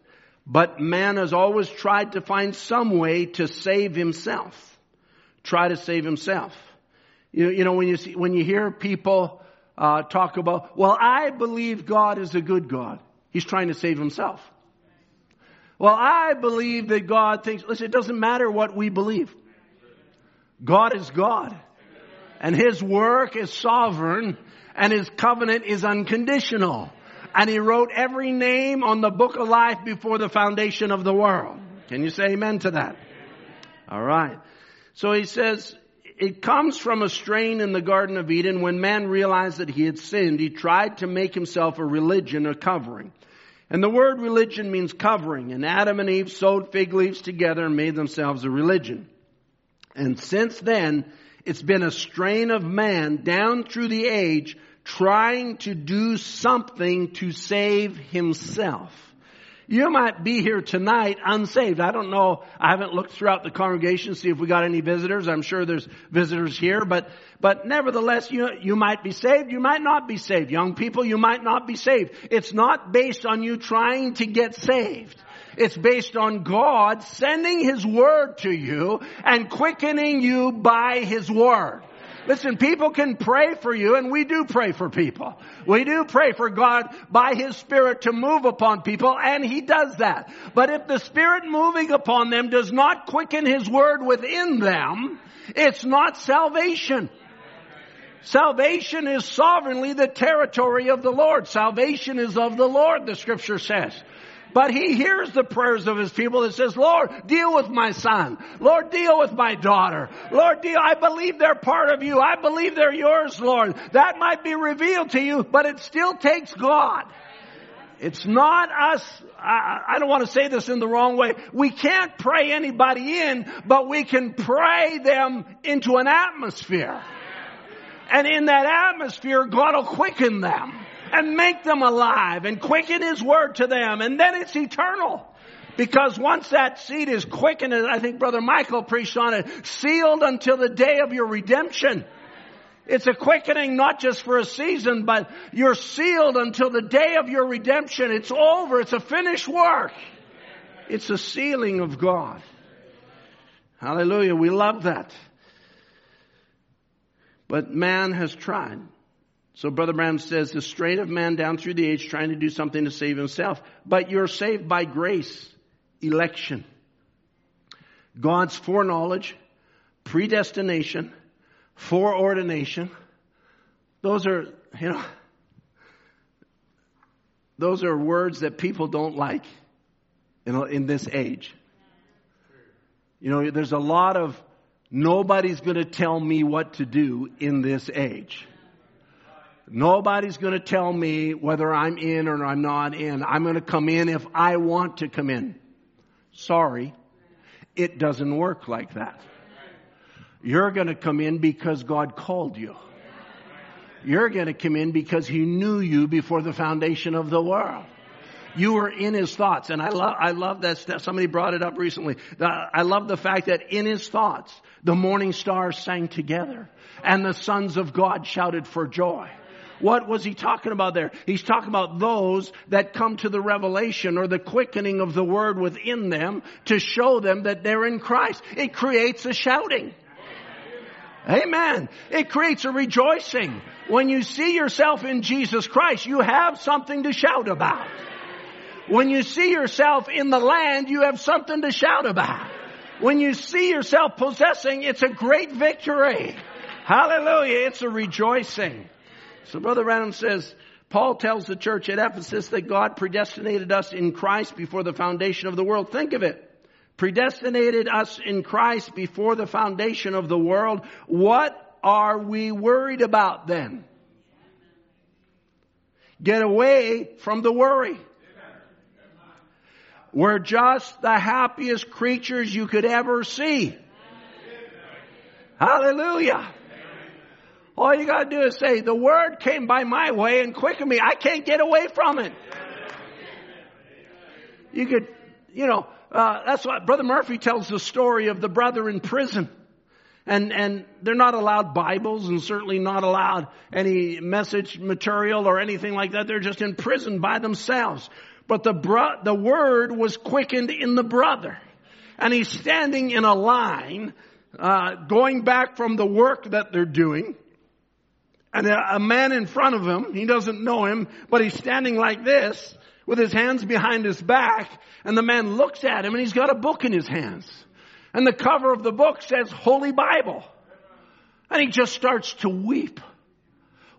S3: but man has always tried to find some way to save himself. Try to save himself. You, you know, when you see, when you hear people uh, talk about, well, I believe God is a good God. He's trying to save himself. Well, I believe that God thinks, listen, it doesn't matter what we believe. God is God. And His work is sovereign and His covenant is unconditional. And He wrote every name on the book of life before the foundation of the world. Can you say amen to that? All right. So He says, it comes from a strain in the Garden of Eden when man realized that he had sinned. He tried to make himself a religion, a covering. And the word religion means covering. And Adam and Eve sewed fig leaves together and made themselves a religion. And since then, It's been a strain of man down through the age trying to do something to save himself. You might be here tonight unsaved. I don't know. I haven't looked throughout the congregation to see if we got any visitors. I'm sure there's visitors here, but, but nevertheless, you, you might be saved. You might not be saved. Young people, you might not be saved. It's not based on you trying to get saved. It's based on God sending His Word to you and quickening you by His Word. Listen, people can pray for you, and we do pray for people. We do pray for God by His Spirit to move upon people, and He does that. But if the Spirit moving upon them does not quicken His Word within them, it's not salvation. Salvation is sovereignly the territory of the Lord. Salvation is of the Lord, the scripture says. But he hears the prayers of his people that says, Lord, deal with my son. Lord, deal with my daughter. Lord, deal, I believe they're part of you. I believe they're yours, Lord. That might be revealed to you, but it still takes God. It's not us, I, I, don't want to say this in the wrong way. We can't pray anybody in, but we can pray them into an atmosphere. And in that atmosphere, God will quicken them and make them alive and quicken His Word to them. And then it's eternal. Because once that seed is quickened, and I think Brother Michael preached on it, sealed until the day of your redemption. It's a quickening not just for a season, but you're sealed until the day of your redemption. It's over. It's a finished work. It's a sealing of God. Hallelujah. We love that. But man has tried. So Brother Branham says the strain of man down through the age trying to do something to save himself. But you're saved by grace, election. God's foreknowledge, predestination, foreordination. Those are, you know, those are words that people don't like in, in this age. You know, there's a lot of nobody's going to tell me what to do in this age. Nobody's going to tell me whether I'm in or I'm not in. I'm going to come in if I want to come in. Sorry, it doesn't work like that. You're going to come in because God called you. You're going to come in because He knew you before the foundation of the world. You were in His thoughts. And I love, I love that somebody brought it up recently. I love the fact that in His thoughts, the morning stars sang together and the sons of God shouted for joy. What was he talking about there? He's talking about those that come to the revelation or the quickening of the word within them to show them that they're in Christ. It creates a shouting. Amen. It creates a rejoicing. When you see yourself in Jesus Christ, you have something to shout about. When you see yourself in the land, you have something to shout about. When you see yourself possessing, it's a great victory. Hallelujah. It's a rejoicing. So Brother Branham says, Paul tells the church at Ephesus that God predestinated us in Christ before the foundation of the world. Think of it. Predestinated us in Christ before the foundation of the world. What are we worried about then? Get away from the worry. We're just the happiest creatures you could ever see. Hallelujah. All you gotta do is say, the word came by my way and quickened me. I can't get away from it. You could, you know, uh, that's what Brother Murphy tells the story of the brother in prison. And, and they're not allowed Bibles and certainly not allowed any message material or anything like that. They're just in prison by themselves. But the bro- the word was quickened in the brother. And he's standing in a line, uh, going back from the work that they're doing and a, man in front of him, he doesn't know him, but he's standing like this with his hands behind his back and the man looks at him and he's got a book in his hands. And the cover of the book says Holy Bible. And he just starts to weep.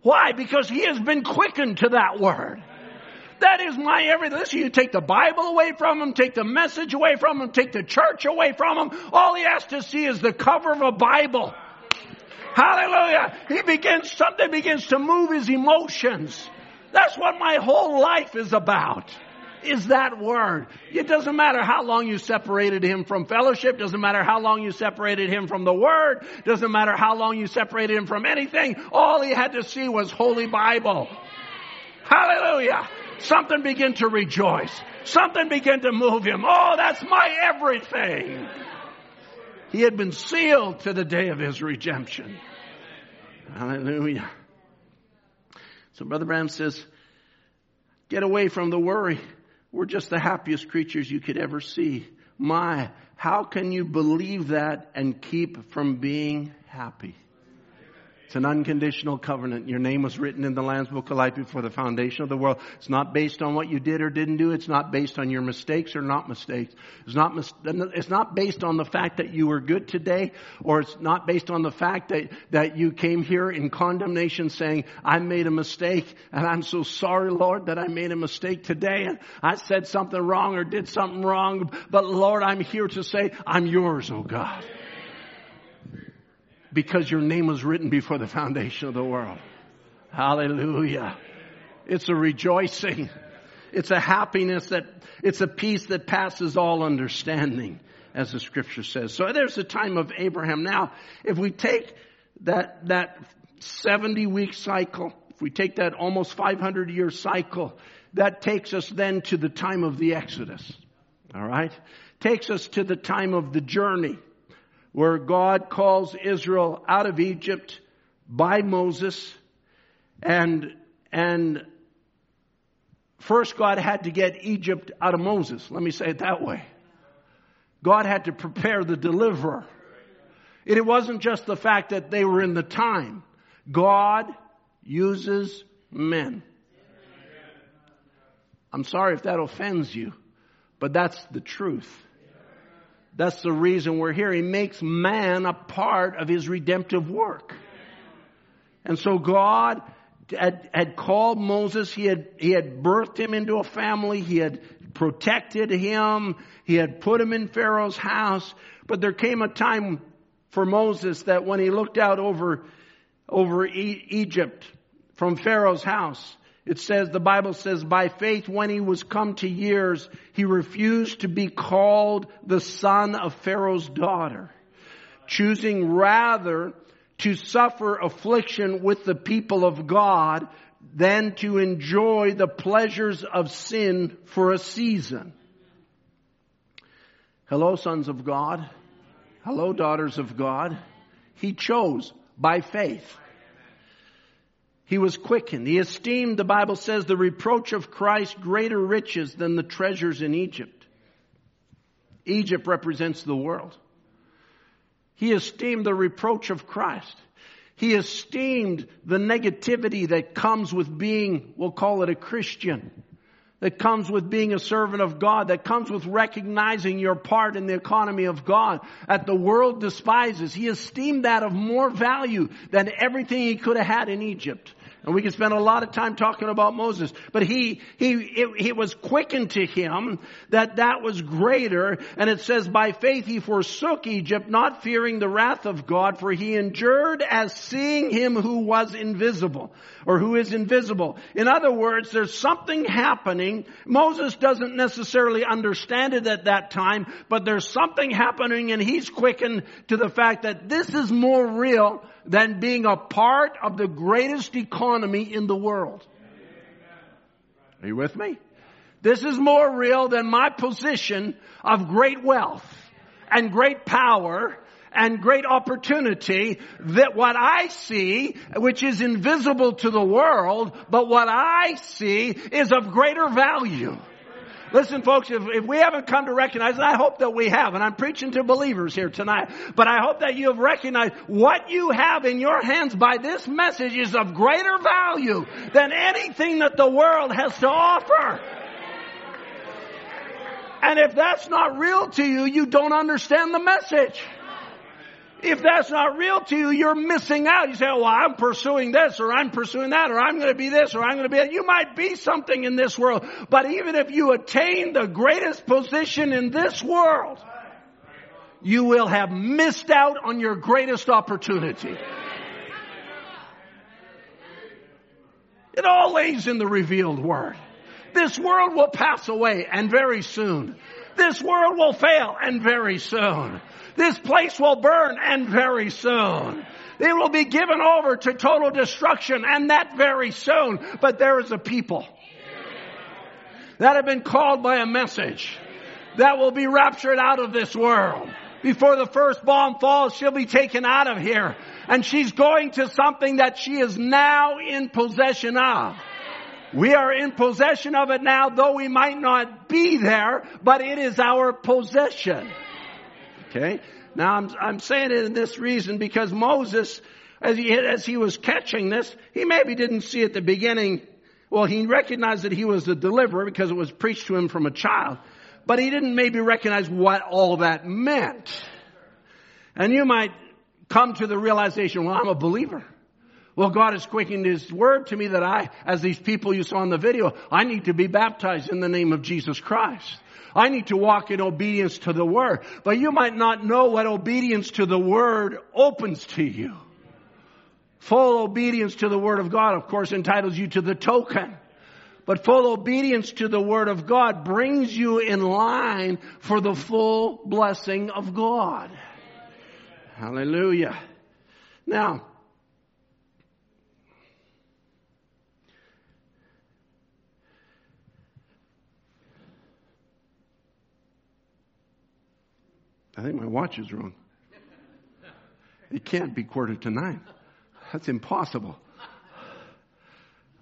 S3: Why? Because he has been quickened to that word. That is my everything. Listen, you take the Bible away from him, take the message away from him, take the church away from him. All he has to see is the cover of a Bible. Hallelujah. He begins, something begins to move his emotions. That's what my whole life is about. is that word. It doesn't matter how long you separated him from fellowship, doesn't matter how long you separated him from the word, doesn't matter how long you separated him from anything. All he had to see was Holy Bible. Hallelujah. Something began to rejoice. Something began to move him. Oh, that's my everything. He had been sealed to the day of his redemption. Hallelujah. So Brother Branham says, get away from the worry. We're just the happiest creatures you could ever see. My, how can you believe that and keep from being happy? It's an unconditional covenant. Your name was written in the Lamb's Book of Life before the foundation of the world. It's not based on what you did or didn't do. It's not based on your mistakes or not mistakes. It's not, it's not based on the fact that you were good today or it's not based on the fact that, that you came here in condemnation saying, I made a mistake and I'm so sorry, Lord, that I made a mistake today and I said something wrong or did something wrong. But Lord, I'm here to say, I'm yours, oh God because your name was written before the foundation of the world. Hallelujah. It's a rejoicing. It's a happiness that, it's a peace that passes all understanding, as the scripture says. So there's the time of Abraham. Now, if we take that, that 70 week cycle, if we take that almost 500 year cycle, that takes us then to the time of the Exodus. All right? Takes us to the time of the journey where God calls Israel out of Egypt by Moses and, and first God had to get Egypt out of Moses. Let me say it that way. God had to prepare the deliverer. It wasn't just the fact that they were in the time. God uses men. I'm sorry if that offends you, but that's the truth. That's the reason we're here. He makes man a part of his redemptive work. And so God had, had called Moses. He had, he had birthed him into a family. He had protected him. He had put him in Pharaoh's house. But there came a time for Moses that when he looked out over, over e- Egypt from Pharaoh's house, it says, the Bible says, by faith when he was come to years, he refused to be called the son of Pharaoh's daughter, choosing rather to suffer affliction with the people of God than to enjoy the pleasures of sin for a season. Hello, sons of God. Hello, daughters of God. He chose by faith. He was quickened. He esteemed, the Bible says, the reproach of Christ greater riches than the treasures in Egypt. Egypt represents the world. He esteemed the reproach of Christ. He esteemed the negativity that comes with being, we'll call it a Christian, that comes with being a servant of God, that comes with recognizing your part in the economy of God, that the world despises. He esteemed that of more value than everything he could have had in Egypt. And we can spend a lot of time talking about Moses. But he, he, it, was quickened to him that that was greater. And it says, by faith he forsook Egypt, not fearing the wrath of God, for he endured as seeing him who was invisible, or who is invisible. In other words, there's something happening. Moses doesn't necessarily understand it at that time, but there's something happening and he's quickened to the fact that this is more real than being a part of the greatest economy in the world. Are you with me? This is more real than my position of great wealth and great power and great opportunity that what I see, which is invisible to the world, but what I see is of greater value. Listen, folks, if, if we haven't come to recognize, and I hope that we have, and I'm preaching to believers here tonight, but I hope that you have recognized what you have in your hands by this message is of greater value than anything that the world has to offer. And if that's not real to you, you don't understand the message. If that's not real to you, you're missing out. You say, oh, well, I'm pursuing this or I'm pursuing that or I'm going to be this or I'm going to be that. You might be something in this world, but even if you attain the greatest position in this world, you will have missed out on your greatest opportunity. It all lays in the revealed word. This world will pass away and very soon. This world will fail and very soon. This place will burn and very soon. It will be given over to total destruction and that very soon. But there is a people that have been called by a message that will be raptured out of this world. Before the first bomb falls, she'll be taken out of here. And she's going to something that she is now in possession of. We are in possession of it now, though we might not be there, but it is our possession. Okay? Now I'm, I'm saying it in this reason because Moses, as he, as he was catching this, he maybe didn't see at the beginning, well, he recognized that he was the deliverer because it was preached to him from a child but he didn't maybe recognize what all that meant. And you might come to the realization, well, I'm a believer. Well, God has quickened His word to me that I, as these people you saw in the video, I need to be baptized in the name of Jesus Christ. I need to walk in obedience to the word. But you might not know what obedience to the word opens to you. Full obedience to the word of God, of course, entitles you to the token. But full obedience to the Word of God brings you in line for the full blessing of God. Hallelujah. Now, I think my watch is wrong. It can't be quarter to nine. That's impossible.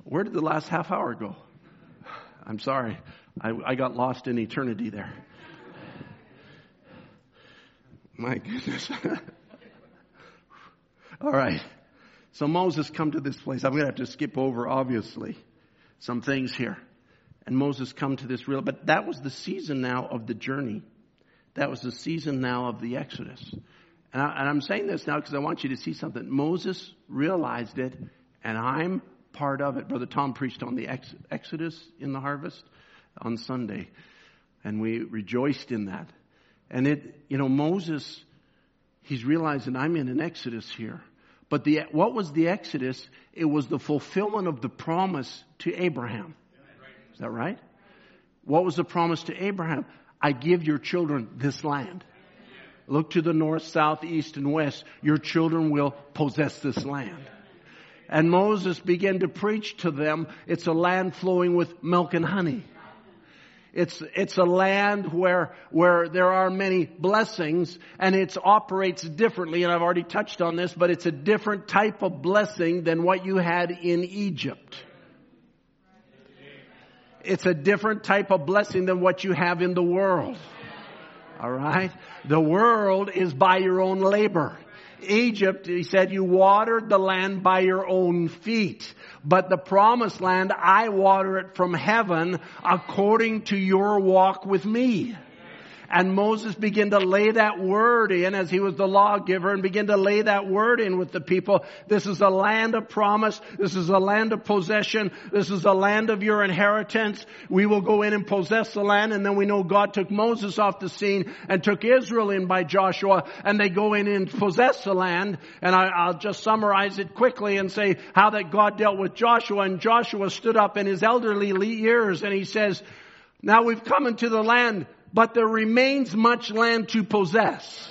S3: Where did the last half hour go? I'm sorry. I, I got lost in eternity there. My goodness. All right. So Moses come to this place. I'm going to have to skip over, obviously, some things here. And Moses come to this real, but that was the season now of the journey. That was the season now of the Exodus. And, I, am saying this now because I want you to see something. Moses realized it, and I'm part of it. Brother Tom preached on the ex- Exodus in the harvest on Sunday, and we rejoiced in that. And it, you know, Moses, he's realizing I'm in an Exodus here. But the, what was the Exodus? It was the fulfillment of the promise to Abraham. Is that right? What was the promise to Abraham? I give your children this land. Look to the north, south, east, and west. Your children will possess this land. And Moses began to preach to them, it's a land flowing with milk and honey. It's, it's a land where, where there are many blessings and it operates differently. And I've already touched on this, but it's a different type of blessing than what you had in Egypt. It's a different type of blessing than what you have in the world. Alright? The world is by your own labor. Egypt, he said, you watered the land by your own feet. But the promised land, I water it from heaven according to your walk with me. And Moses began to lay that word in as he was the lawgiver and began to lay that word in with the people. This is a land of promise. This is a land of possession. This is a land of your inheritance. We will go in and possess the land. And then we know God took Moses off the scene and took Israel in by Joshua and they go in and possess the land. And I, will just summarize it quickly and say how that God dealt with Joshua and Joshua stood up in his elderly years and he says, now we've come into the land but there remains much land to possess.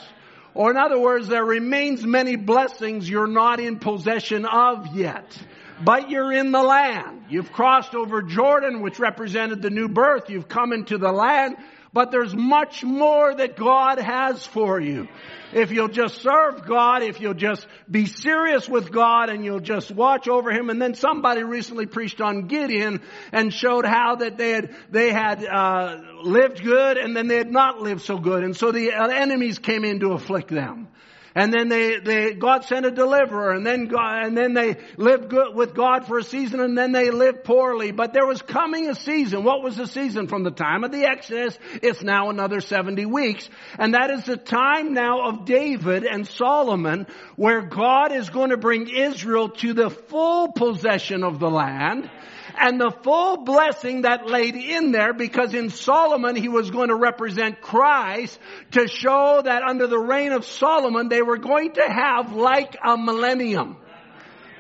S3: Or in other words, there remains many blessings you're not in possession of yet. But you're in the land. You've crossed over Jordan, which represented the new birth. You've come into the land but there's much more that God has for you. If you'll just serve God, if you'll just be serious with God and you'll just watch over Him. And then somebody recently preached on Gideon and showed how that they had, they had, uh, lived good and then they had not lived so good. And so the enemies came in to afflict them. And then they, they, God sent a deliverer and then God, and then they lived good with God for a season and then they lived poorly. But there was coming a season. What was the season? From the time of the Exodus, it's now another 70 weeks. And that is the time now of David and Solomon where God is going to bring Israel to the full possession of the land and the full blessing that laid in there because in Solomon he was going to represent Christ to show that under the reign of Solomon they were going to have like a millennium.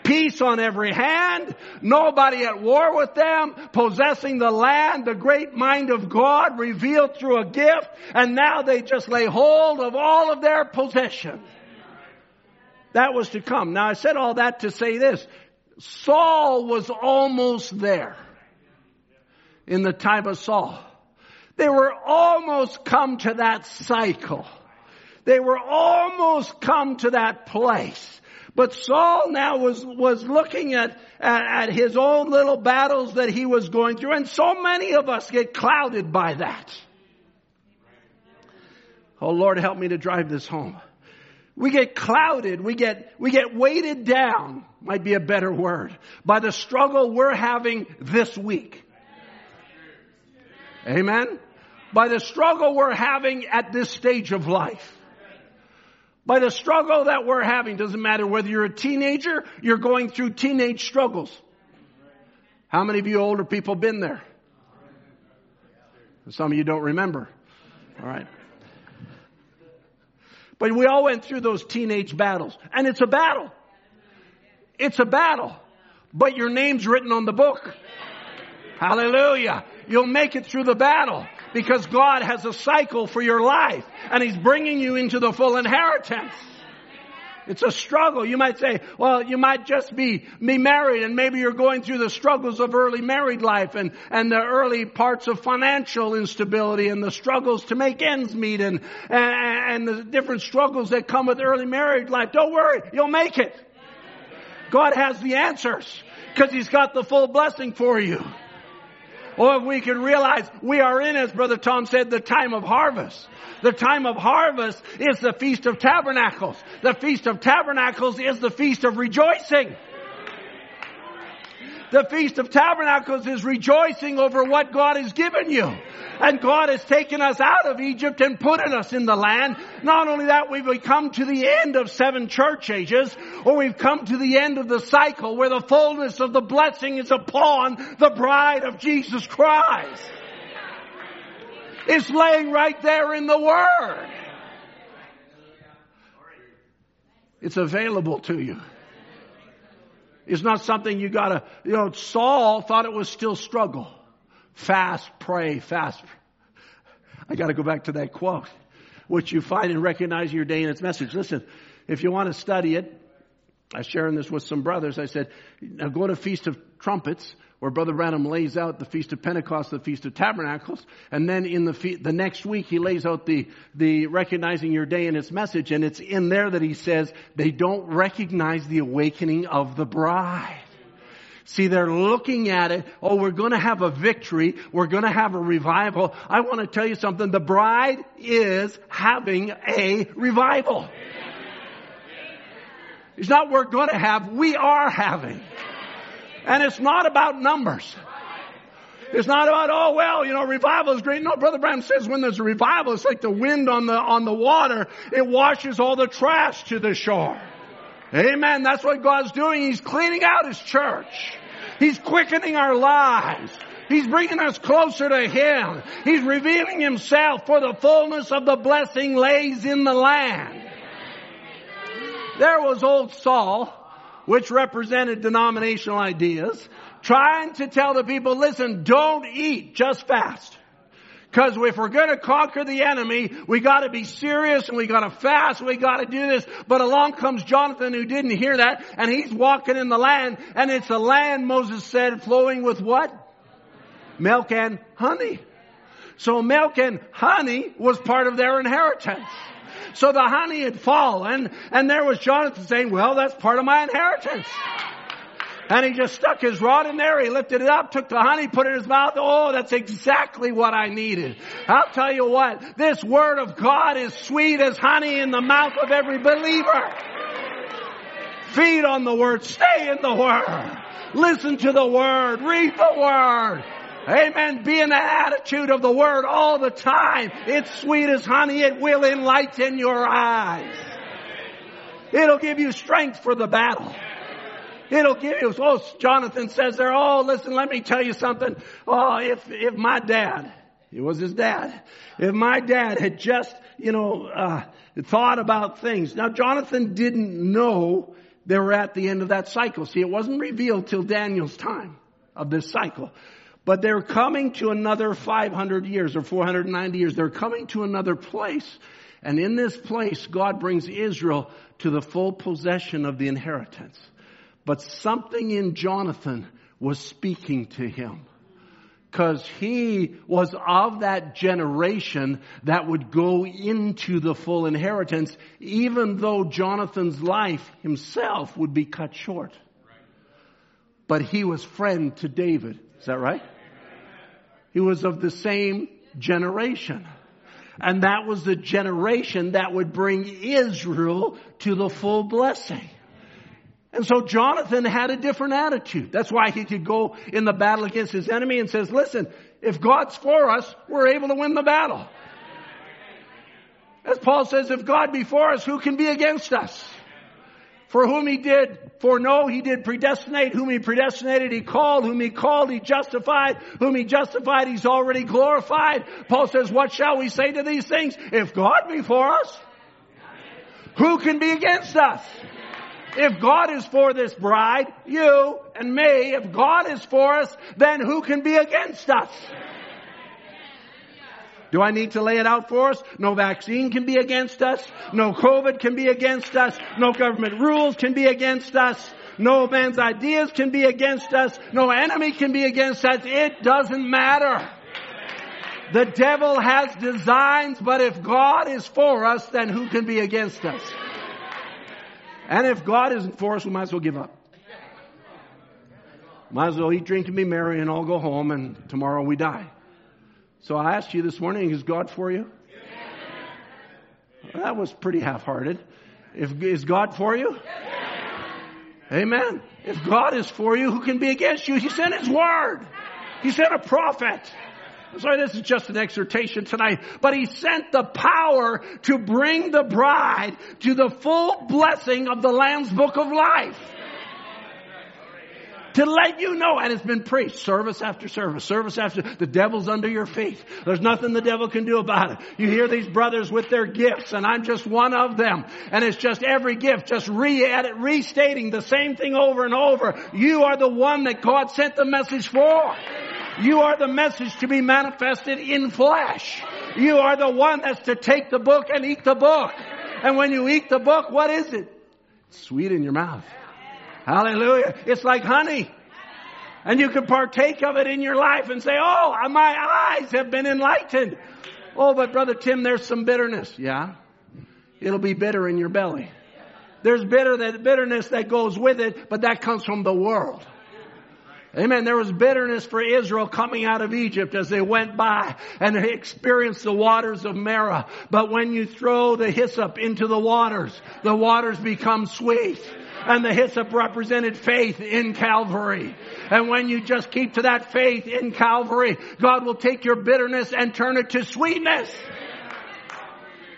S3: peace on every hand, nobody at war with them, possessing the land, the great mind of God revealed through a gift, and now they just lay hold of all of their possessions. That was to come. Now I said all that to say this. Saul was almost there in the time of Saul. They were almost come to that cycle. They were almost come to that place. But Saul now was, was looking at, at, at, his own little battles that he was going through, and so many of us get clouded by that. Oh Lord, help me to drive this home. We get clouded, we get, we get weighted down, might be a better word, by the struggle we're having this week. Amen? By the struggle we're having at this stage of life. By the struggle that we're having, doesn't matter whether you're a teenager, you're going through teenage struggles. How many of you older people been there? Some of you don't remember. All right. But we all went through those teenage battles. And it's a battle. It's a battle. But your name's written on the book. Hallelujah. You'll make it through the battle because God has a cycle for your life and He's bringing you into the full inheritance. It's a struggle. You might say, well, you might just be, be married and maybe you're going through the struggles of early married life and, and the early parts of financial instability and the struggles to make ends meet and, and, and the different struggles that come with early married life. Don't worry. You'll make it. God has the answers because He's got the full blessing for you. Or if we could realize we are in, as Brother Tom said, the time of harvest. The time of harvest is the Feast of Tabernacles. The Feast of Tabernacles is the Feast of Rejoicing. The Feast of Tabernacles is rejoicing over what God has given you. And God has taken us out of Egypt and put us in the land. Not only that, we've come to the end of seven church ages, or we've come to the end of the cycle where the fullness of the blessing is upon the bride of Jesus Christ. It's laying right there in the Word. It's available to you. It's not something you gotta, you know, Saul thought it was still struggle. Fast, pray, fast. I gotta go back to that quote, which you find in recognizing your day and its message. Listen, if you want to study it, I was sharing this with some brothers. I said, now go to Feast of Trumpets, where Brother Branham lays out the Feast of Pentecost, the Feast of Tabernacles, and then in the fe- the next week he lays out the the recognizing your day and its message, and it's in there that he says they don't recognize the awakening of the bride. See, they're looking at it. Oh, we're going to have a victory. We're going to have a revival. I want to tell you something. The bride is having a revival. It's not we're going to have, we are having. And it's not about numbers. It's not about, oh well, you know, revival is great. No, Brother Branham says when there's a revival, it's like the wind on the, on the water. It washes all the trash to the shore. Amen. That's what God's doing. He's cleaning out His church. He's quickening our lives. He's bringing us closer to Him. He's revealing Himself for the fullness of the blessing lays in the land. There was old Saul, which represented denominational ideas, trying to tell the people, listen, don't eat, just fast. Cause if we're gonna conquer the enemy, we gotta be serious and we gotta fast, we gotta do this. But along comes Jonathan who didn't hear that and he's walking in the land and it's a land, Moses said, flowing with what? Milk and honey. So milk and honey was part of their inheritance. So the honey had fallen and there was Jonathan saying, well, that's part of my inheritance. And he just stuck his rod in there. He lifted it up, took the honey, put it in his mouth. Oh, that's exactly what I needed. I'll tell you what, this word of God is sweet as honey in the mouth of every believer. Feed on the word. Stay in the word. Listen to the word. Read the word. Amen. Be in the attitude of the word all the time. It's sweet as honey. It will enlighten your eyes. It'll give you strength for the battle. It'll give you, oh, Jonathan says there, oh, listen, let me tell you something. Oh, if, if my dad, it was his dad, if my dad had just, you know, uh, thought about things. Now, Jonathan didn't know they were at the end of that cycle. See, it wasn't revealed till Daniel's time of this cycle. But they're coming to another 500 years or 490 years. They're coming to another place. And in this place, God brings Israel to the full possession of the inheritance. But something in Jonathan was speaking to him because he was of that generation that would go into the full inheritance, even though Jonathan's life himself would be cut short. But he was friend to David. Is that right? He was of the same generation. And that was the generation that would bring Israel to the full blessing. And so Jonathan had a different attitude. That's why he could go in the battle against his enemy and says, listen, if God's for us, we're able to win the battle. As Paul says, if God be for us, who can be against us? For whom he did foreknow, he did predestinate. Whom he predestinated, he called. Whom he called, he justified. Whom he justified, he's already glorified. Paul says, what shall we say to these things? If God be for us, who can be against us? If God is for this bride, you and me, if God is for us, then who can be against us? Do I need to lay it out for us? No vaccine can be against us. No COVID can be against us. No government rules can be against us. No man's ideas can be against us. No enemy can be against us. It doesn't matter. The devil has designs, but if God is for us, then who can be against us? And if God isn't for us, we might as well give up. Might as well eat, drink, and be merry and all go home and tomorrow we die. So I asked you this morning, is God for you? That was pretty half-hearted. Is God for you? Amen. If God is for you, who can be against you? He sent His Word. He sent a prophet. Sorry, this is just an exhortation tonight, but he sent the power to bring the bride to the full blessing of the Lamb's book of life. To let you know, and it's been preached service after service, service after, the devil's under your feet. There's nothing the devil can do about it. You hear these brothers with their gifts, and I'm just one of them. And it's just every gift, just re-edit, restating the same thing over and over. You are the one that God sent the message for. You are the message to be manifested in flesh. You are the one that's to take the book and eat the book. And when you eat the book, what is it? It's sweet in your mouth. Hallelujah. It's like honey. And you can partake of it in your life and say, oh, my eyes have been enlightened. Oh, but brother Tim, there's some bitterness. Yeah. It'll be bitter in your belly. There's bitter that bitterness that goes with it, but that comes from the world. Amen. There was bitterness for Israel coming out of Egypt as they went by and they experienced the waters of Marah. But when you throw the hyssop into the waters, the waters become sweet. And the hyssop represented faith in Calvary. And when you just keep to that faith in Calvary, God will take your bitterness and turn it to sweetness.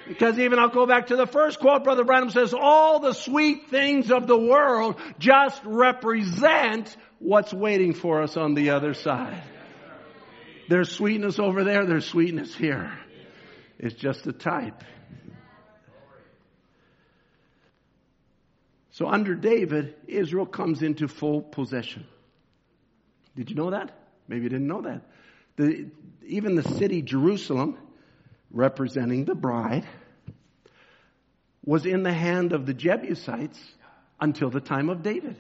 S3: Because even I'll go back to the first quote, Brother Branham says, all the sweet things of the world just represent what's waiting for us on the other side. There's sweetness over there, there's sweetness here. It's just a type. So under David, Israel comes into full possession. Did you know that? Maybe you didn't know that. The, even the city Jerusalem, representing the bride, was in the hand of the Jebusites until the time of David.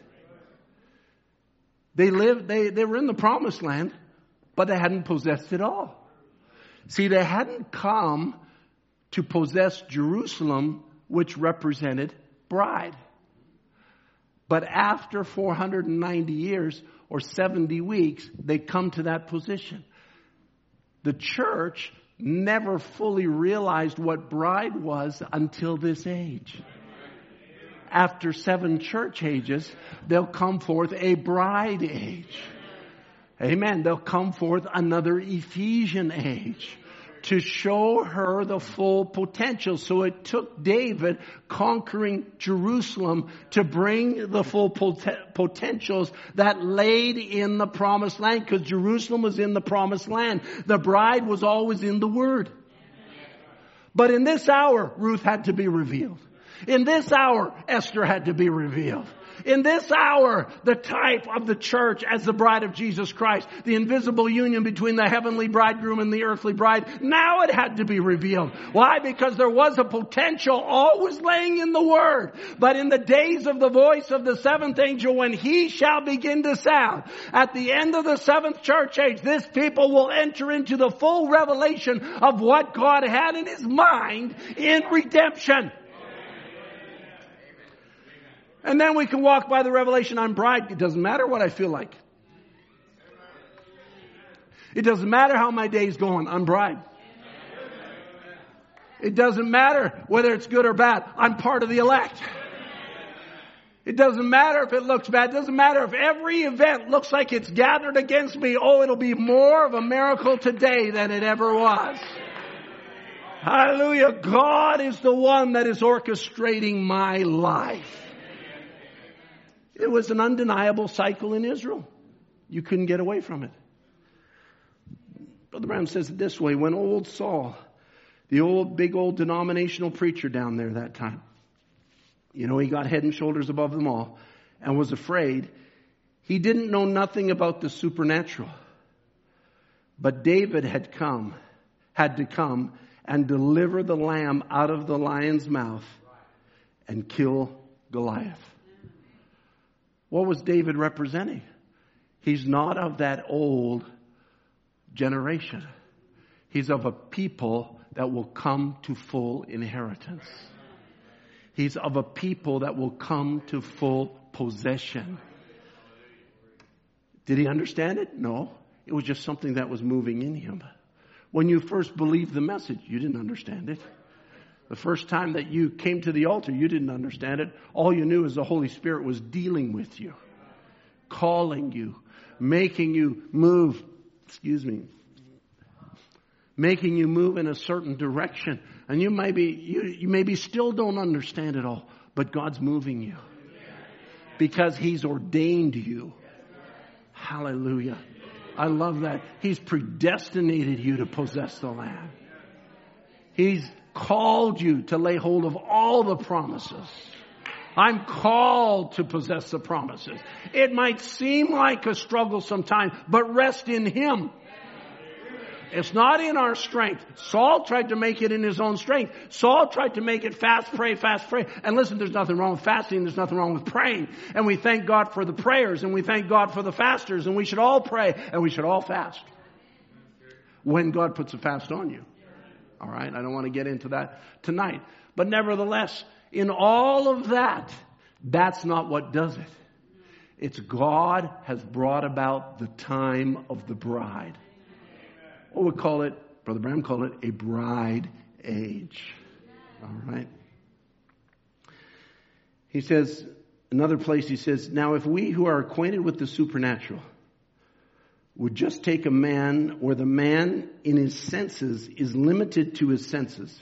S3: They lived, they, they were in the promised land, but they hadn't possessed it all. See, they hadn't come to possess Jerusalem, which represented bride. But after 490 years or 70 weeks, they come to that position. The church never fully realized what bride was until this age after seven church ages, they'll come forth a bride age. Amen. They'll come forth another Ephesian age to show her the full potential. So it took David conquering Jerusalem to bring the full pot- potentials that laid in the promised land because Jerusalem was in the promised land. The bride was always in the word. But in this hour, Ruth had to be revealed. In this hour, Esther had to be revealed. In this hour, the type of the church as the bride of Jesus Christ, the invisible union between the heavenly bridegroom and the earthly bride, now it had to be revealed. Why? Because there was a potential always laying in the word. But in the days of the voice of the seventh angel, when he shall begin to sound, at the end of the seventh church age, this people will enter into the full revelation of what God had in his mind in redemption. And then we can walk by the revelation I'm bride. It doesn't matter what I feel like. It doesn't matter how my day's going. I'm bride. It doesn't matter whether it's good or bad. I'm part of the elect. It doesn't matter if it looks bad. It doesn't matter if every event looks like it's gathered against me. Oh, it'll be more of a miracle today than it ever was. Hallelujah. God is the one that is orchestrating my life. It was an undeniable cycle in Israel. You couldn't get away from it. Brother Branham says it this way when old Saul, the old, big old denominational preacher down there that time, you know, he got head and shoulders above them all and was afraid. He didn't know nothing about the supernatural. But David had come, had to come and deliver the lamb out of the lion's mouth and kill Goliath. What was David representing? He's not of that old generation. He's of a people that will come to full inheritance. He's of a people that will come to full possession. Did he understand it? No. It was just something that was moving in him. When you first believed the message, you didn't understand it. The first time that you came to the altar, you didn't understand it. All you knew is the Holy Spirit was dealing with you, calling you, making you move, excuse me, making you move in a certain direction. And you maybe, you, you maybe still don't understand it all, but God's moving you because He's ordained you. Hallelujah. I love that. He's predestinated you to possess the land. He's called you to lay hold of all the promises. I'm called to possess the promises. It might seem like a struggle sometimes, but rest in Him. It's not in our strength. Saul tried to make it in his own strength. Saul tried to make it fast, pray, fast, pray. And listen, there's nothing wrong with fasting. There's nothing wrong with praying. And we thank God for the prayers and we thank God for the fasters and we should all pray and we should all fast when God puts a fast on you. All right, I don't want to get into that tonight. But nevertheless, in all of that, that's not what does it. It's God has brought about the time of the bride. What we call it, Brother Branham called it a bride age. All right. He says, another place he says, now if we who are acquainted with the supernatural, would just take a man where the man in his senses is limited to his senses,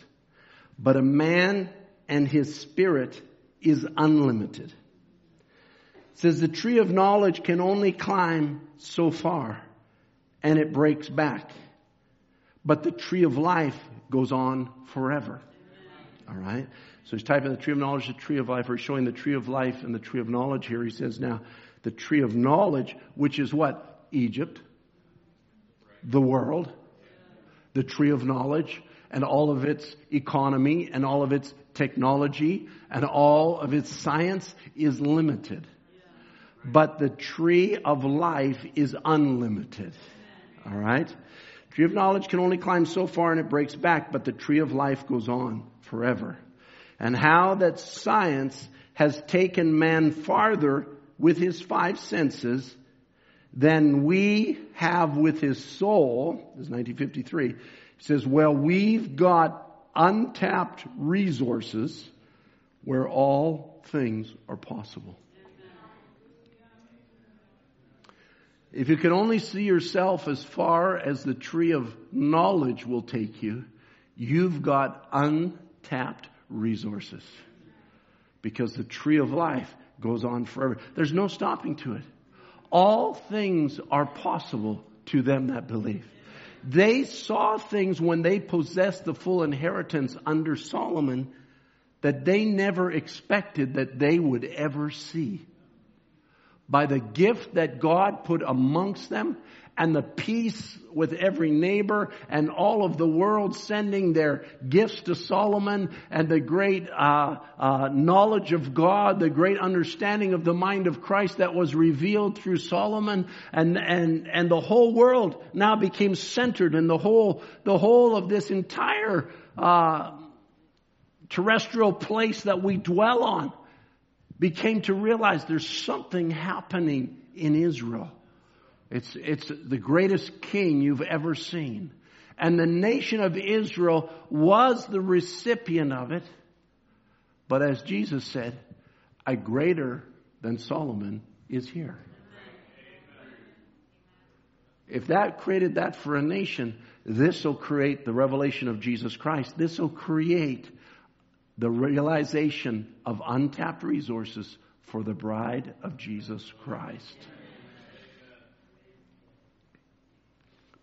S3: but a man and his spirit is unlimited. It says the tree of knowledge can only climb so far and it breaks back. But the tree of life goes on forever. All right? So he's typing the tree of knowledge, the tree of life, or showing the tree of life and the tree of knowledge here. He says now, the tree of knowledge, which is what? Egypt, the world, the tree of knowledge, and all of its economy, and all of its technology, and all of its science is limited. But the tree of life is unlimited. All right? Tree of knowledge can only climb so far and it breaks back, but the tree of life goes on forever. And how that science has taken man farther with his five senses than we have with his soul, this is 1953, he says, well, we've got untapped resources where all things are possible. If you can only see yourself as far as the tree of knowledge will take you, you've got untapped resources. Because the tree of life goes on forever. There's no stopping to it. All things are possible to them that believe. They saw things when they possessed the full inheritance under Solomon that they never expected that they would ever see. By the gift that God put amongst them and the peace with every neighbor and all of the world sending their gifts to Solomon and the great uh, uh, knowledge of God, the great understanding of the mind of Christ that was revealed through Solomon, and and and the whole world now became centered, and the whole the whole of this entire uh, terrestrial place that we dwell on became to realize there's something happening in Israel. It's, it's the greatest king you've ever seen. And the nation of Israel was the recipient of it. But as Jesus said, a greater than Solomon is here. If that created that for a nation, this will create the revelation of Jesus Christ. This will create the realization of untapped resources for the bride of Jesus Christ.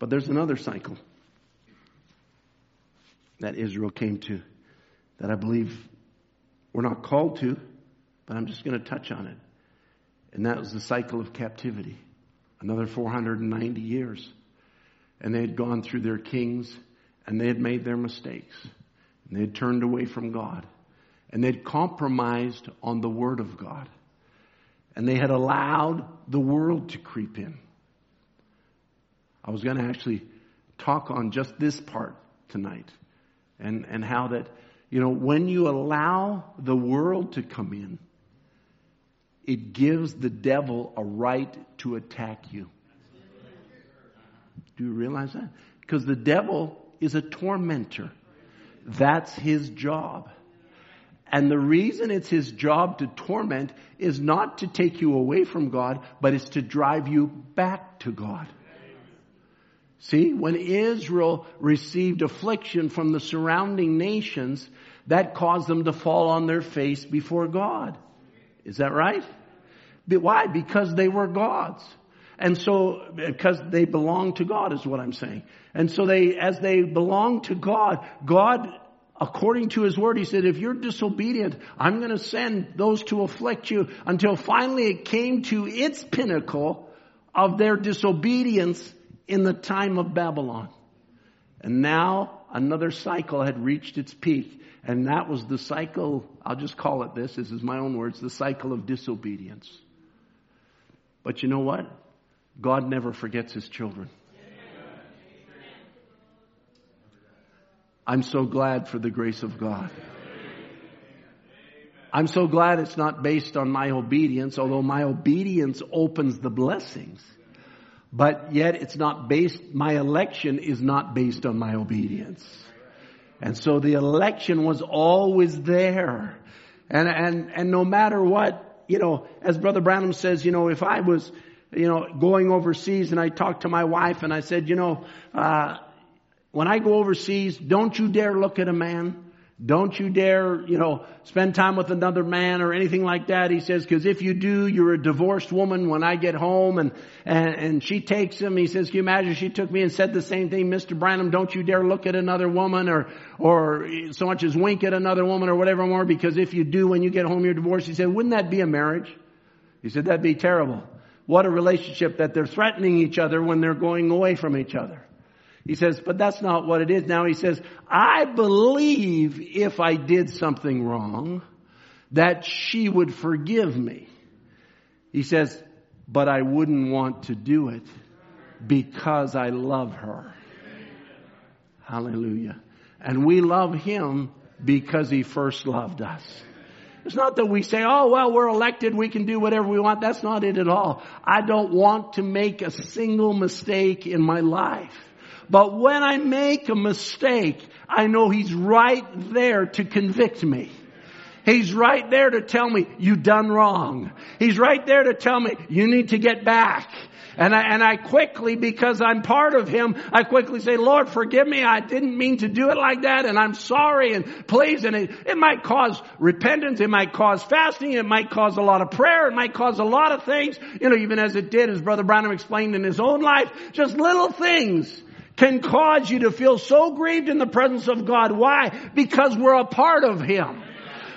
S3: But there's another cycle that Israel came to that I believe we're not called to, but I'm just going to touch on it. And that was the cycle of captivity. Another 490 years. And they had gone through their kings and they had made their mistakes. And they had turned away from God. And they'd compromised on the Word of God. And they had allowed the world to creep in. I was going to actually talk on just this part tonight and, and how that, you know, when you allow the world to come in, it gives the devil a right to attack you. Do you realize that? Because the devil is a tormentor. That's his job. And the reason it's his job to torment is not to take you away from God, but it's to drive you back to God. See, when Israel received affliction from the surrounding nations, that caused them to fall on their face before God. Is that right? Why? Because they were gods. And so, because they belong to God is what I'm saying. And so they, as they belong to God, God, according to His word, He said, if you're disobedient, I'm going to send those to afflict you until finally it came to its pinnacle of their disobedience in the time of Babylon. And now another cycle had reached its peak. And that was the cycle, I'll just call it this, this is my own words, the cycle of disobedience. But you know what? God never forgets his children. I'm so glad for the grace of God. I'm so glad it's not based on my obedience, although my obedience opens the blessings. But yet it's not based, my election is not based on my obedience. And so the election was always there. And, and, and no matter what, you know, as Brother Branham says, you know, if I was, you know, going overseas and I talked to my wife and I said, you know, uh, when I go overseas, don't you dare look at a man. Don't you dare, you know, spend time with another man or anything like that. He says, cause if you do, you're a divorced woman when I get home and, and, and she takes him. He says, can you imagine she took me and said the same thing, Mr. Branham, don't you dare look at another woman or, or so much as wink at another woman or whatever more because if you do when you get home you're divorced. He said, wouldn't that be a marriage? He said, that'd be terrible. What a relationship that they're threatening each other when they're going away from each other. He says, but that's not what it is. Now he says, I believe if I did something wrong, that she would forgive me. He says, but I wouldn't want to do it because I love her. Hallelujah. And we love him because he first loved us. It's not that we say, oh, well, we're elected, we can do whatever we want. That's not it at all. I don't want to make a single mistake in my life. But when I make a mistake, I know He's right there to convict me. He's right there to tell me you done wrong. He's right there to tell me you need to get back. And I, and I quickly, because I'm part of Him, I quickly say, Lord, forgive me. I didn't mean to do it like that and I'm sorry and please. And it, it might cause repentance. It might cause fasting. It might cause a lot of prayer. It might cause a lot of things. You know, even as it did, as Brother Branham explained in his own life, just little things can cause you to feel so grieved in the presence of God. Why? Because we're a part of Him.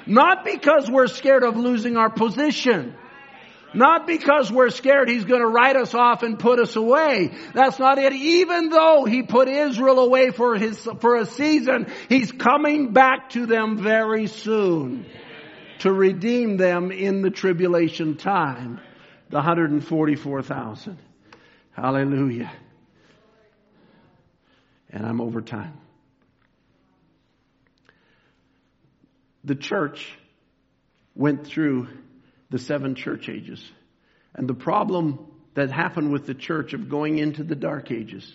S3: Not because we're scared of losing our position. Not because we're scared he's going to write us off and put us away. That's not it. Even though he put Israel away for his, for a season, he's coming back to them very soon to redeem them in the tribulation time. The 144,000. Hallelujah. And I'm over time. The church went through the seven church ages. And the problem that happened with the church of going into the dark ages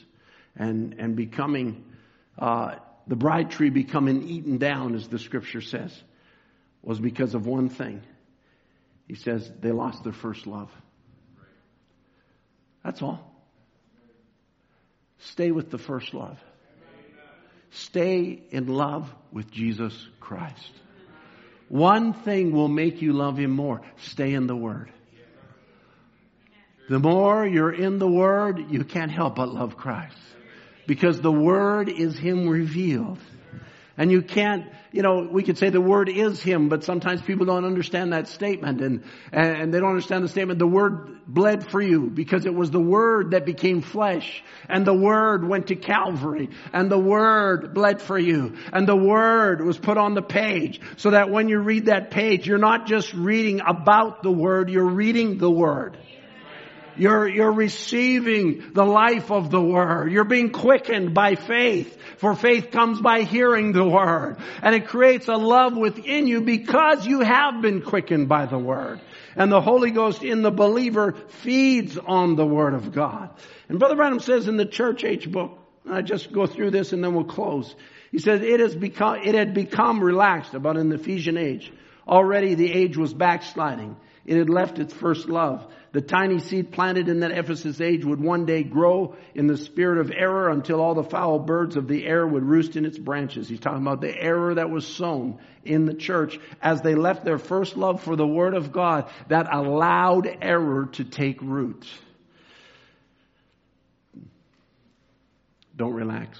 S3: and, and becoming, uh, the bride tree becoming eaten down, as the scripture says, was because of one thing. He says they lost their first love. That's all. Stay with the first love. Stay in love with Jesus Christ. One thing will make you love Him more. Stay in the Word. The more you're in the Word, you can't help but love Christ. Because the Word is Him revealed. And you can't, you know, we could say the word is him, but sometimes people don't understand that statement and, and they don't understand the statement. The word bled for you because it was the word that became flesh and the word went to Calvary and the word bled for you and the word was put on the page so that when you read that page, you're not just reading about the word, you're reading the word. You're, you're receiving the life of the Word. You're being quickened by faith. For faith comes by hearing the Word. And it creates a love within you because you have been quickened by the Word. And the Holy Ghost in the believer feeds on the Word of God. And Brother Branham says in the church age book, I just go through this and then we'll close. He says it has become, it had become relaxed about in the Ephesian age. Already the age was backsliding. It had left its first love. The tiny seed planted in that Ephesus age would one day grow in the spirit of error until all the foul birds of the air would roost in its branches. He's talking about the error that was sown in the church as they left their first love for the Word of God that allowed error to take root. Don't relax.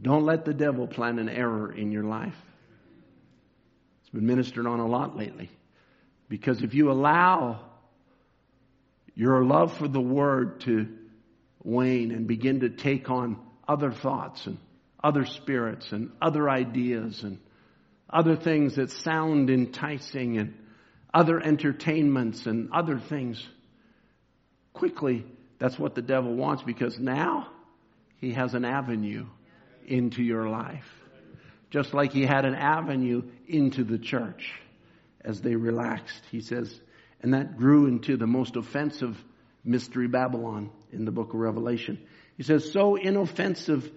S3: Don't let the devil plant an error in your life. It's been ministered on a lot lately. Because if you allow your love for the Word to wane and begin to take on other thoughts and other spirits and other ideas and other things that sound enticing and other entertainments and other things, quickly, that's what the devil wants because now he has an avenue into your life. Just like he had an avenue into the church as they relaxed. He says, and that grew into the most offensive mystery Babylon in the book of Revelation. He says, so inoffensive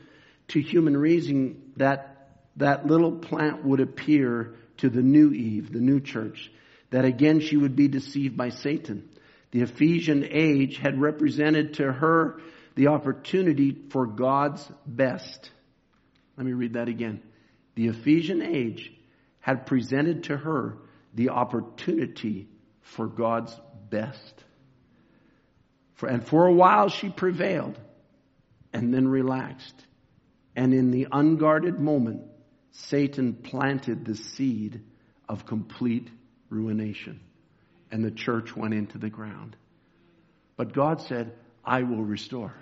S3: to human reason that that little plant would appear to the new Eve, the new church, that again she would be deceived by Satan. The Ephesian age had represented to her the opportunity for God's best. Let me read that again. The Ephesian age had presented to her the opportunity for God's best. For, and for a while she prevailed and then relaxed. And in the unguarded moment, Satan planted the seed of complete ruination. And the church went into the ground. But God said, I will restore.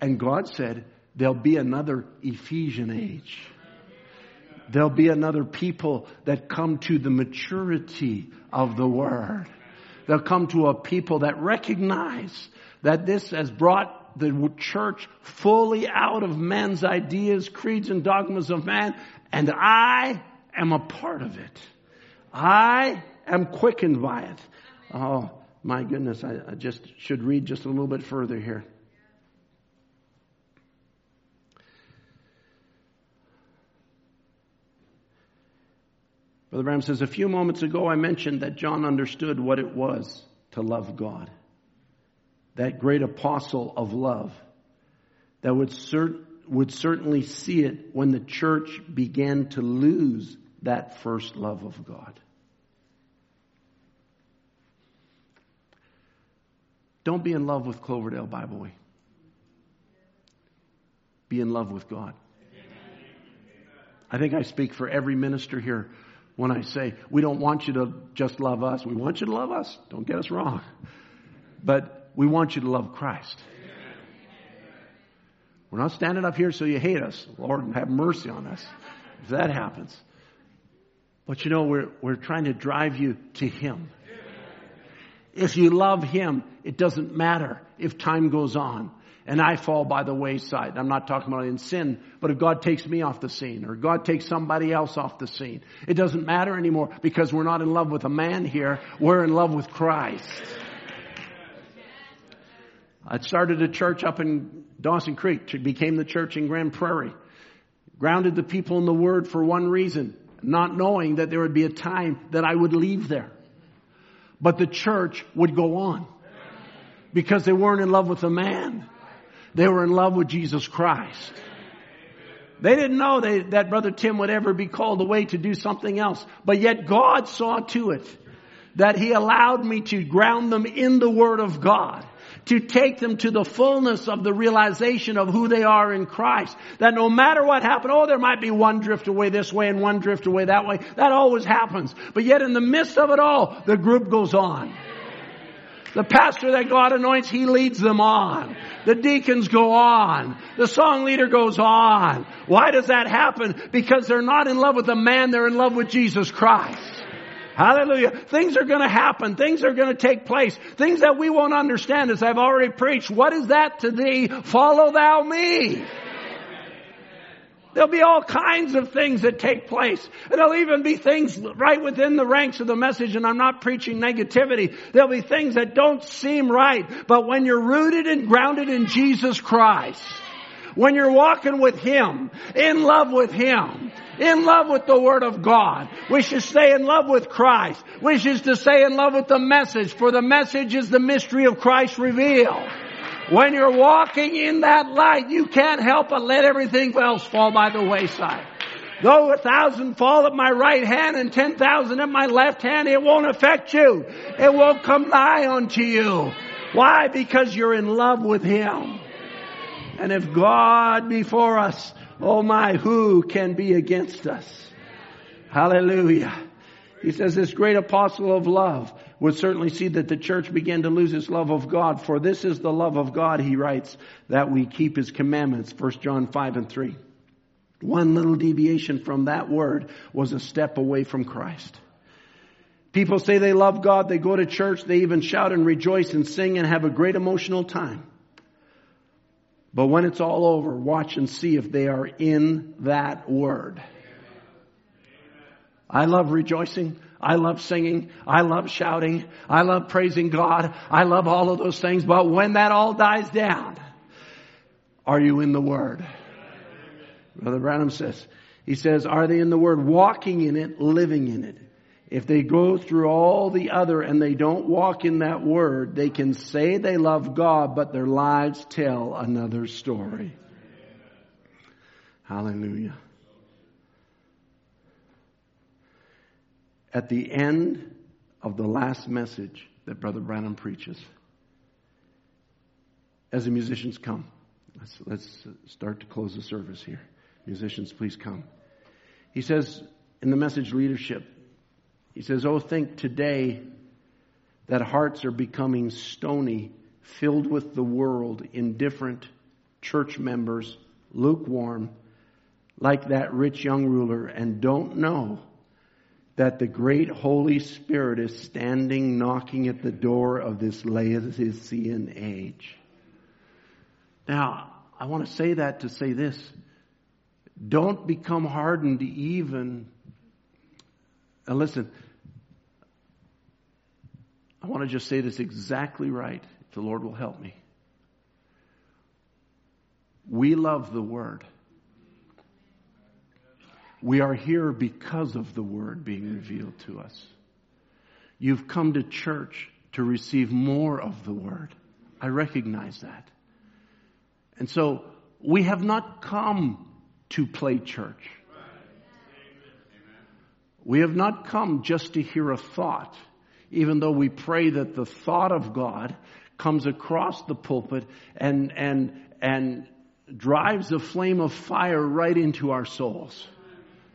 S3: And God said, there'll be another Ephesian age. There'll be another people that come to the maturity of the Word. They'll come to a people that recognize that this has brought the church fully out of men's ideas, creeds, and dogmas of man, and I am a part of it. I am quickened by it. Oh, my goodness, I, I just should read just a little bit further here. Brother Branham says, a few moments ago I mentioned that John understood what it was to love God. That great apostle of love that would, cert- would certainly see it when the church began to lose that first love of God. Don't be in love with Cloverdale Bible Way. Be in love with God. I think I speak for every minister here when I say, we don't want you to just love us. We want you to love us. Don't get us wrong. But we want you to love Christ. We're not standing up here so you hate us. Lord, have mercy on us if that happens. But you know, we're, we're trying to drive you to Him. If you love Him, it doesn't matter if time goes on and I fall by the wayside. I'm not talking about in sin, but if God takes me off the scene or God takes somebody else off the scene, it doesn't matter anymore because we're not in love with a man here. We're in love with Christ. I started a church up in Dawson Creek. It became the church in Grande Prairie. Grounded the people in the Word for one reason, not knowing that there would be a time that I would leave there. But the church would go on because they weren't in love with a man. They were in love with Jesus Christ. They didn't know they, that Brother Tim would ever be called away to do something else. But yet God saw to it that He allowed me to ground them in the Word of God to take them to the fullness of the realization of who they are in Christ. That no matter what happened, oh, there might be one drift away this way and one drift away that way. That always happens. But yet in the midst of it all, the group goes on. The pastor that God anoints, he leads them on. The deacons go on. The song leader goes on. Why does that happen? Because they're not in love with the man, they're in love with Jesus Christ. Hallelujah. Things are going to happen. Things are going to take place. Things that we won't understand as I've already preached. What is that to thee? Follow thou me. There'll be all kinds of things that take place. And there'll even be things right within the ranks of the message, and I'm not preaching negativity. There'll be things that don't seem right. But when you're rooted and grounded in Jesus Christ, when you're walking with Him, in love with Him, in love with the Word of God. We should stay in love with Christ. We should to stay in love with the message, for the message is the mystery of Christ revealed. When you're walking in that light, you can't help but let everything else fall by the wayside. Though a thousand fall at my right hand and ten thousand at my left hand, it won't affect you. It won't come nigh unto you. Why? Because you're in love with Him. And if God be for us, oh my, who can be against us? Hallelujah. He says this great apostle of love would certainly see that the church began to lose its love of God. For this is the love of God, he writes, that we keep his commandments. 1 John 5 and 3. One little deviation from that word was a step away from Christ. People say they love God, they go to church, they even shout and rejoice and sing and have a great emotional time. But when it's all over, watch and see if they are in that word. I love rejoicing. I love singing. I love shouting. I love praising God. I love all of those things. But when that all dies down, are you in the Word? Brother Branham says, he says, are they in the Word, walking in it, living in it? If they go through all the other and they don't walk in that word, they can say they love God, but their lives tell another story. Hallelujah. At the end of the last message that Brother Branham preaches, as the musicians come, let's, let's start to close the service here. Musicians, please come. He says in the message leadership, he says, Oh, think today that hearts are becoming stony, filled with the world, indifferent, church members, lukewarm, like that rich young ruler, and don't know that the great Holy Spirit is standing knocking at the door of this Laodicean age. Now, I want to say that to say this. Don't become hardened even. And listen, I want to just say this exactly right. The Lord will help me. We love the Word. We are here because of the Word being revealed to us. You've come to church to receive more of the Word. I recognize that. And so we have not come to play church. We have not come just to hear a thought even though we pray that the thought of God comes across the pulpit and, and, and drives a flame of fire right into our souls.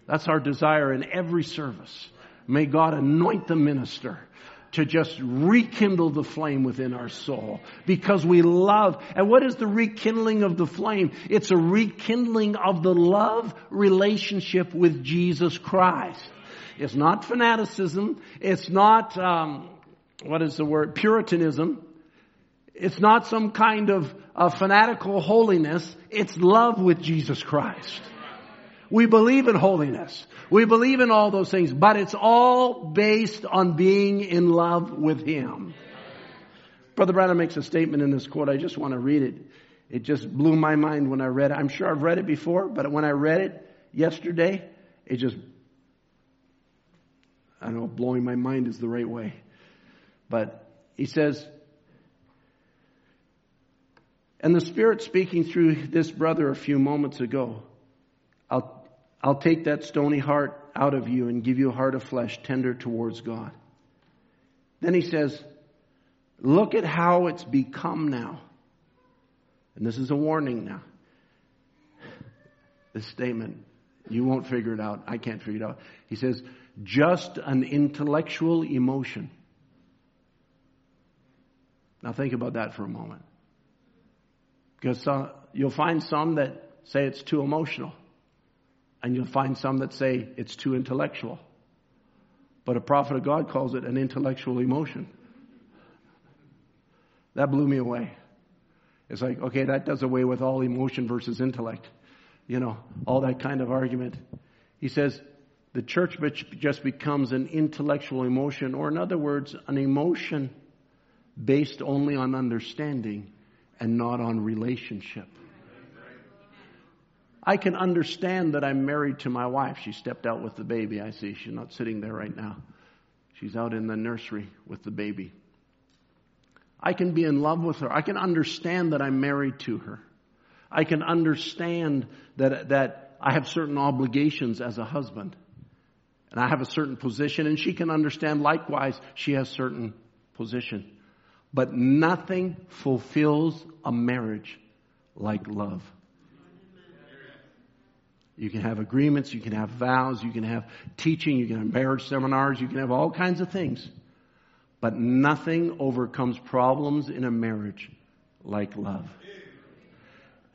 S3: That's our desire in every service. May God anoint the minister to just rekindle the flame within our soul because we love. And what is the rekindling of the flame? It's a rekindling of the love relationship with Jesus Christ. It's not fanaticism. It's not, um, what is the word? Puritanism. It's not some kind of fanatical holiness. It's love with Jesus Christ. We believe in holiness. We believe in all those things, but it's all based on being in love with Him. Brother Branham makes a statement in this quote. I just want to read it. It just blew my mind when I read it. I'm sure I've read it before, but when I read it yesterday, it just, I don't know, blowing my mind is the right way. But he says, and the Spirit speaking through this brother a few moments ago, I'll take that stony heart out of you and give you a heart of flesh tender towards God. Then he says, look at how it's become now. And this is a warning now. This statement, you won't figure it out. I can't figure it out. He says, just an intellectual emotion. Now think about that for a moment. Because you'll find some that say it's too emotional. And you'll find some that say it's too intellectual. But a prophet of God calls it an intellectual emotion. That blew me away. It's like, okay, that does away with all emotion versus intellect. You know, all that kind of argument. He says the church just becomes an intellectual emotion, or in other words, an emotion based only on understanding and not on relationship. I can understand that I'm married to my wife. She stepped out with the baby. I see she's not sitting there right now. She's out in the nursery with the baby. I can be in love with her. I can understand that I'm married to her. I can understand that, that I have certain obligations as a husband. And I have a certain position and she can understand likewise she has certain position. But nothing fulfills a marriage like love. You can have agreements, you can have vows, you can have teaching, you can have marriage seminars, you can have all kinds of things. But nothing overcomes problems in a marriage like love.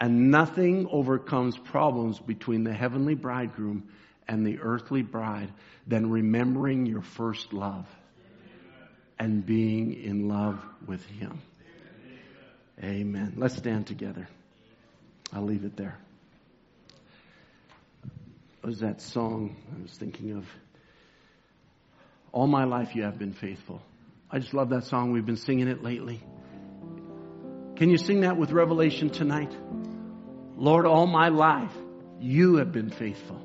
S3: And nothing overcomes problems between the heavenly bridegroom and the earthly bride than remembering your first love and being in love with Him. Amen. Let's stand together. I'll leave it there was that song I was thinking of? All my life you have been faithful. I just love that song. We've been singing it lately. Can you sing that with revelation tonight? Lord, all my life you have been faithful.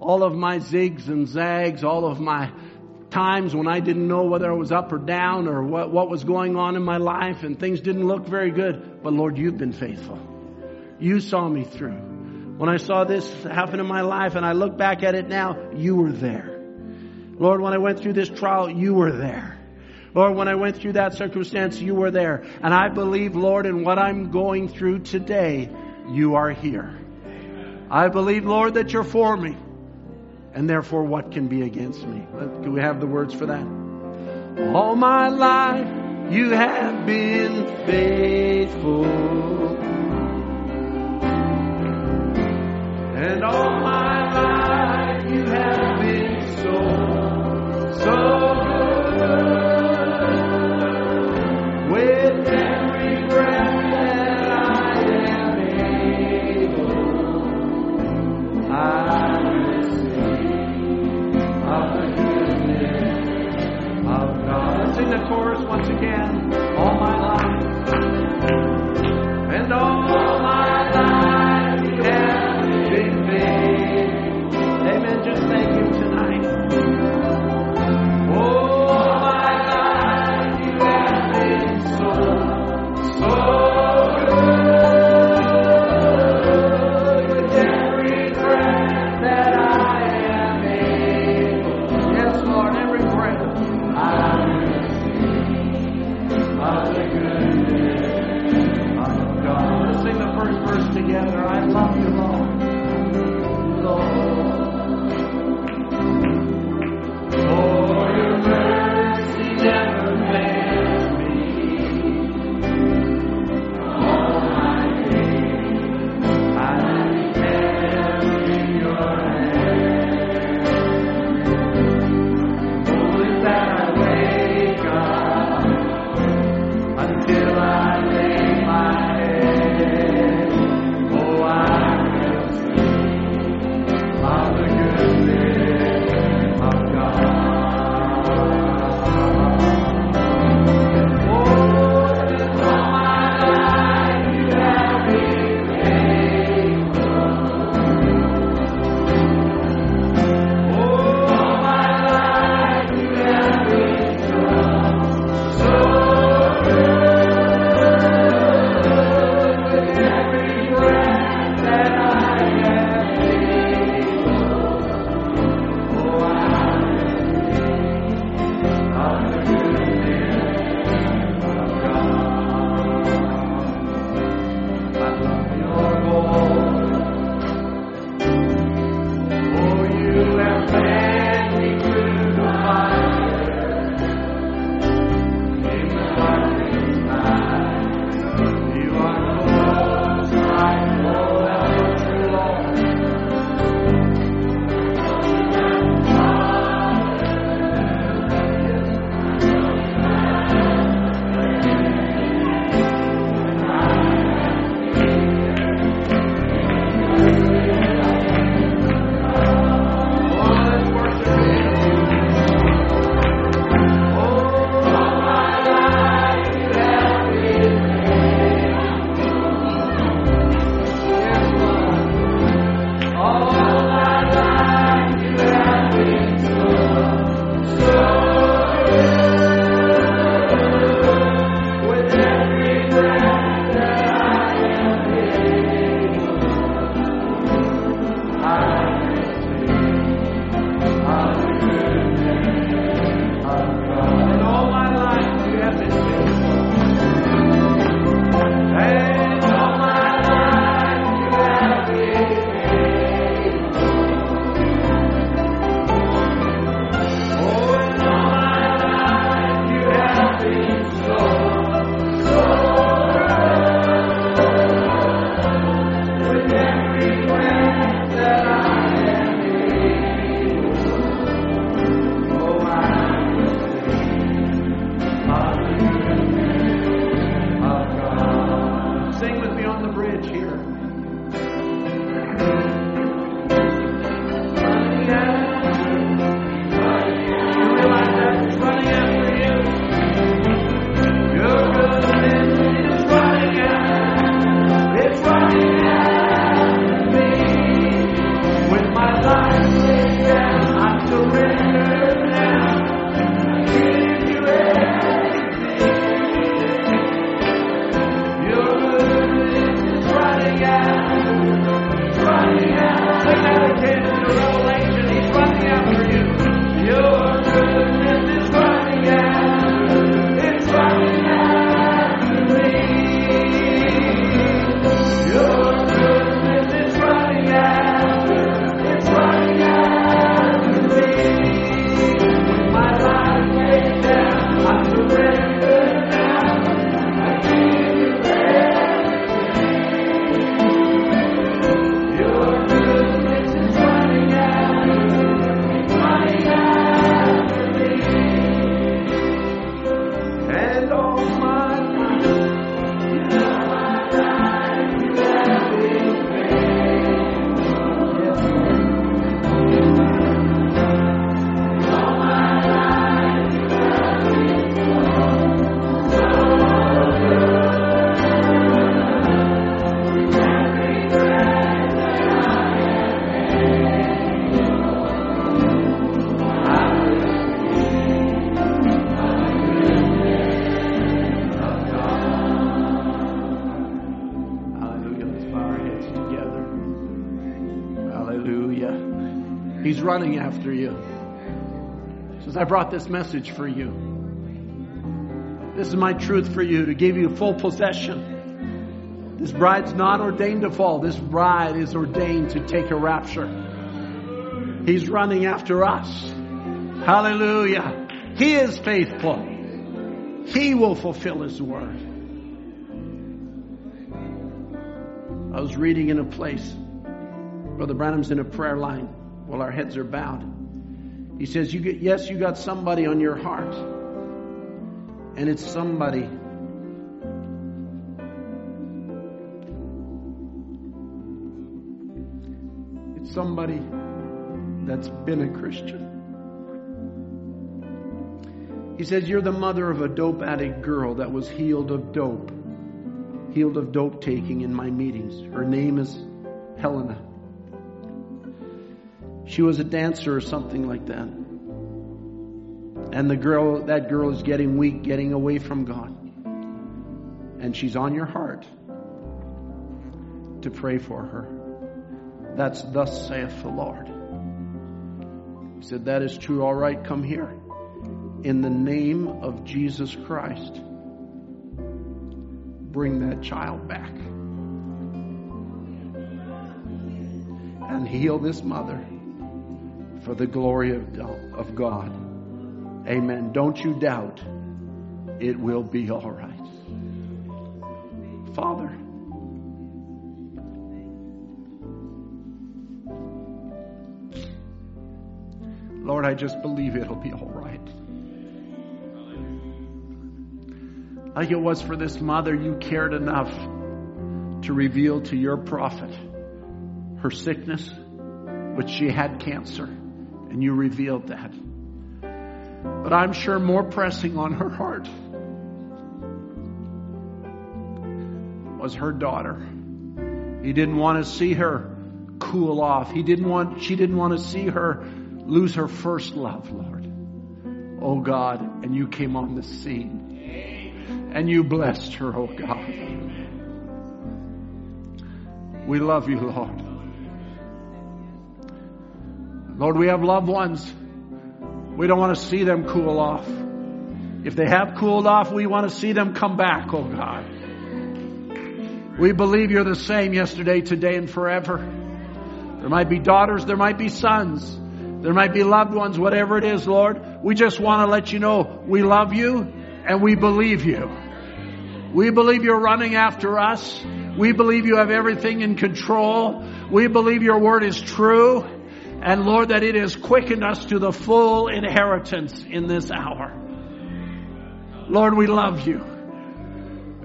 S3: All of my zigs and zags, all of my times when I didn't know whether I was up or down or what, what was going on in my life and things didn't look very good. But Lord, you've been faithful. You saw me through. When I saw this happen in my life and I look back at it now, you were there. Lord, when I went through this trial, you were there. Lord, when I went through that circumstance, you were there. And I believe, Lord, in what I'm going through today, you are here. I believe, Lord, that you're for me. And therefore, what can be against me? Can we have the words for that? All my life, you have been faithful. And all my life you have been so, so good. With every breath that I am able, I will of the goodness of God. Let's sing the chorus once again. Running after you. Says, I brought this message for you. This is my truth for you to give you full possession. This bride's not ordained to fall. This bride is ordained to take a rapture. He's running after us. Hallelujah. He is faithful. He will fulfill His word. I was reading in a place, Brother Branham's in a prayer line while our heads are bowed. He says, "You get yes, you got somebody on your heart, and it's somebody." It's somebody that's been a Christian. He says, You're the mother of a dope addict girl that was healed of dope, healed of dope taking in my meetings. Her name is Helena. She was a dancer or something like that. And the girl, that girl is getting weak, getting away from God. And she's on your heart to pray for her. That's thus saith the Lord. He said, That is true. All right, come here. In the name of Jesus Christ, bring that child back. And heal this mother for the glory of, of God. Amen. Don't you doubt. It will be all right. Father, Lord, I just believe it'll be all right. Like it was for this mother, you cared enough to reveal to your prophet her sickness, which she had cancer, and you revealed that. But I'm sure more pressing on her heart was her daughter. He didn't want to see her cool off. He didn't want, she didn't want to see her lose her first love, Lord. Oh God, and you came on the scene. And you blessed her, oh God. We love you, Lord. Lord, we have loved ones. We don't want to see them cool off. If they have cooled off, we want to see them come back, oh God. We believe you're the same yesterday, today, and forever. There might be daughters, there might be sons. There might be loved ones, whatever it is, Lord. We just want to let you know we love you and we believe you. We believe you're running after us. We believe you have everything in control. We believe your word is true. And Lord, that it has quickened us to the full inheritance in this hour. Lord, we love you.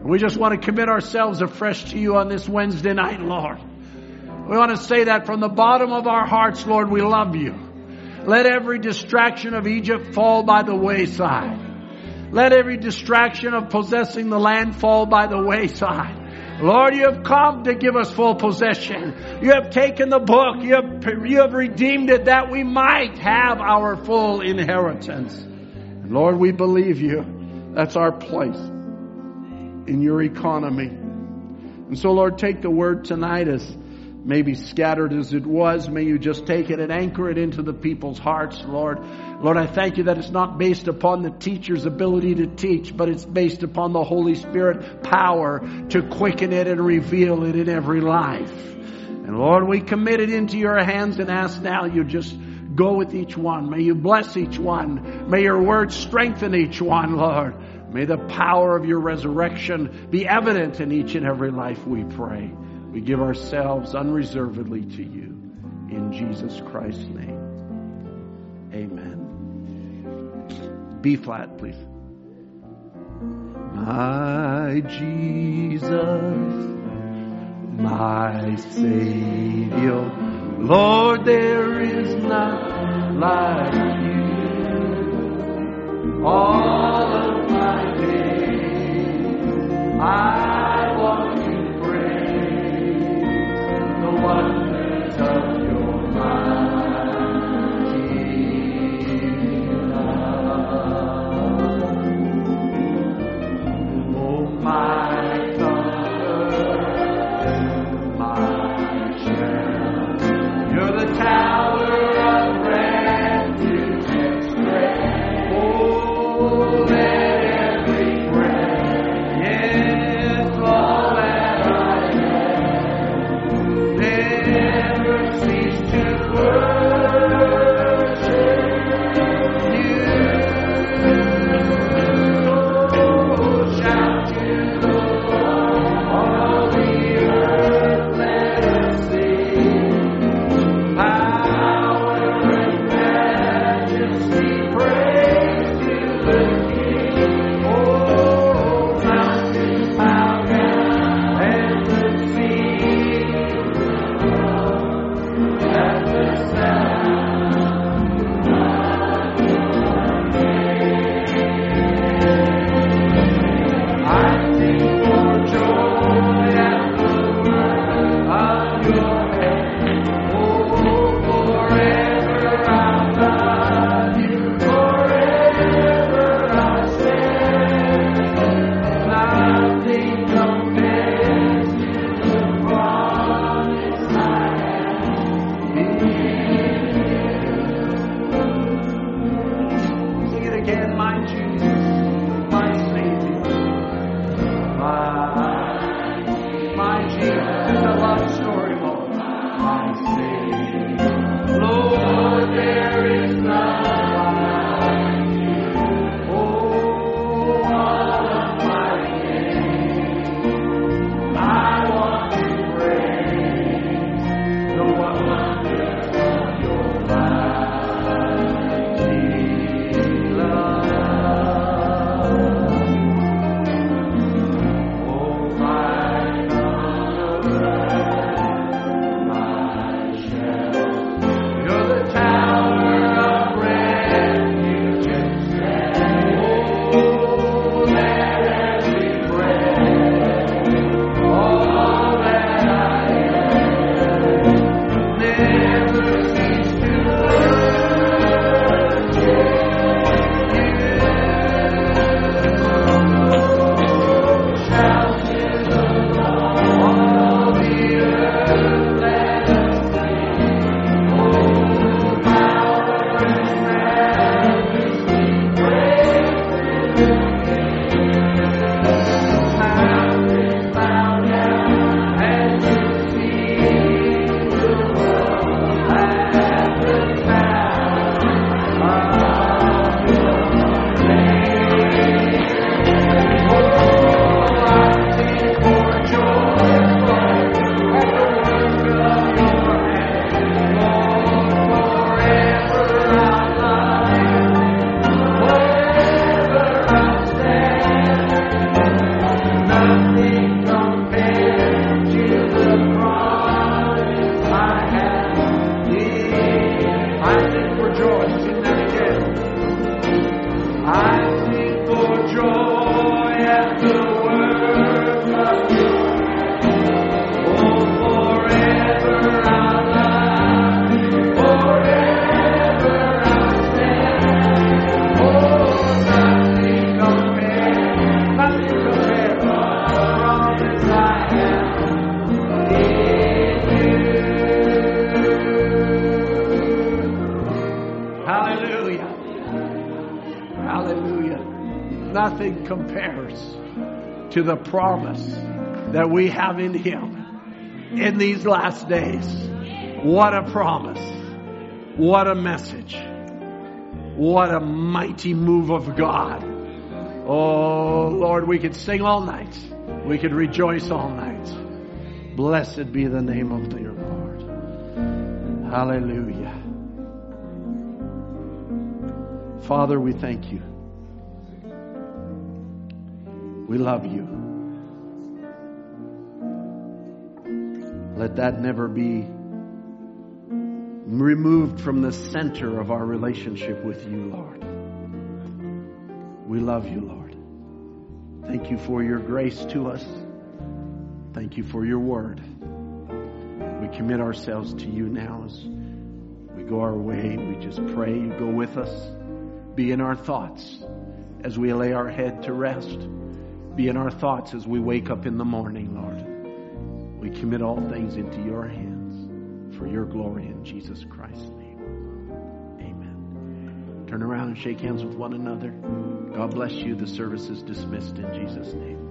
S3: We just want to commit ourselves afresh to you on this Wednesday night, Lord. We want to say that from the bottom of our hearts, Lord, we love you. Let every distraction of Egypt fall by the wayside. Let every distraction of possessing the land fall by the wayside. Lord, you have come to give us full possession. You have taken the book. You have, you have redeemed it that we might have our full inheritance. And Lord, we believe you. That's our place in your economy. And so, Lord, take the word tonight as maybe scattered as it was. May you just take it and anchor it into the people's hearts, Lord. Lord, I thank you that it's not based upon the teacher's ability to teach, but it's based upon the Holy Spirit power to quicken it and reveal it in every life. And Lord, we commit it into your hands and ask now you just go with each one. May you bless each one. May your word strengthen each one, Lord. May the power of your resurrection be evident in each and every life, we pray. We give ourselves unreservedly to you. In Jesus Christ's name. Amen. B flat, please. My Jesus, my Savior, Lord, there is none like you. All of my days, I wonders of to the promise that we have in Him in these last days. What a promise. What a message. What a mighty move of God. Oh, Lord, we could sing all night. We could rejoice all night. Blessed be the name of the Lord. Hallelujah. Father, we thank you. We love you. Let that never be removed from the center of our relationship with you, Lord. We love you, Lord. Thank you for your grace to us. Thank you for your word. We commit ourselves to you now as we go our way. We just pray you go with us. Be in our thoughts as we lay our head to rest. Be in our thoughts as we wake up in the morning, Lord. We commit all things into your hands for your glory in Jesus Christ's name. Amen. Turn around and shake hands with one another. God bless you. The service is dismissed in Jesus' name.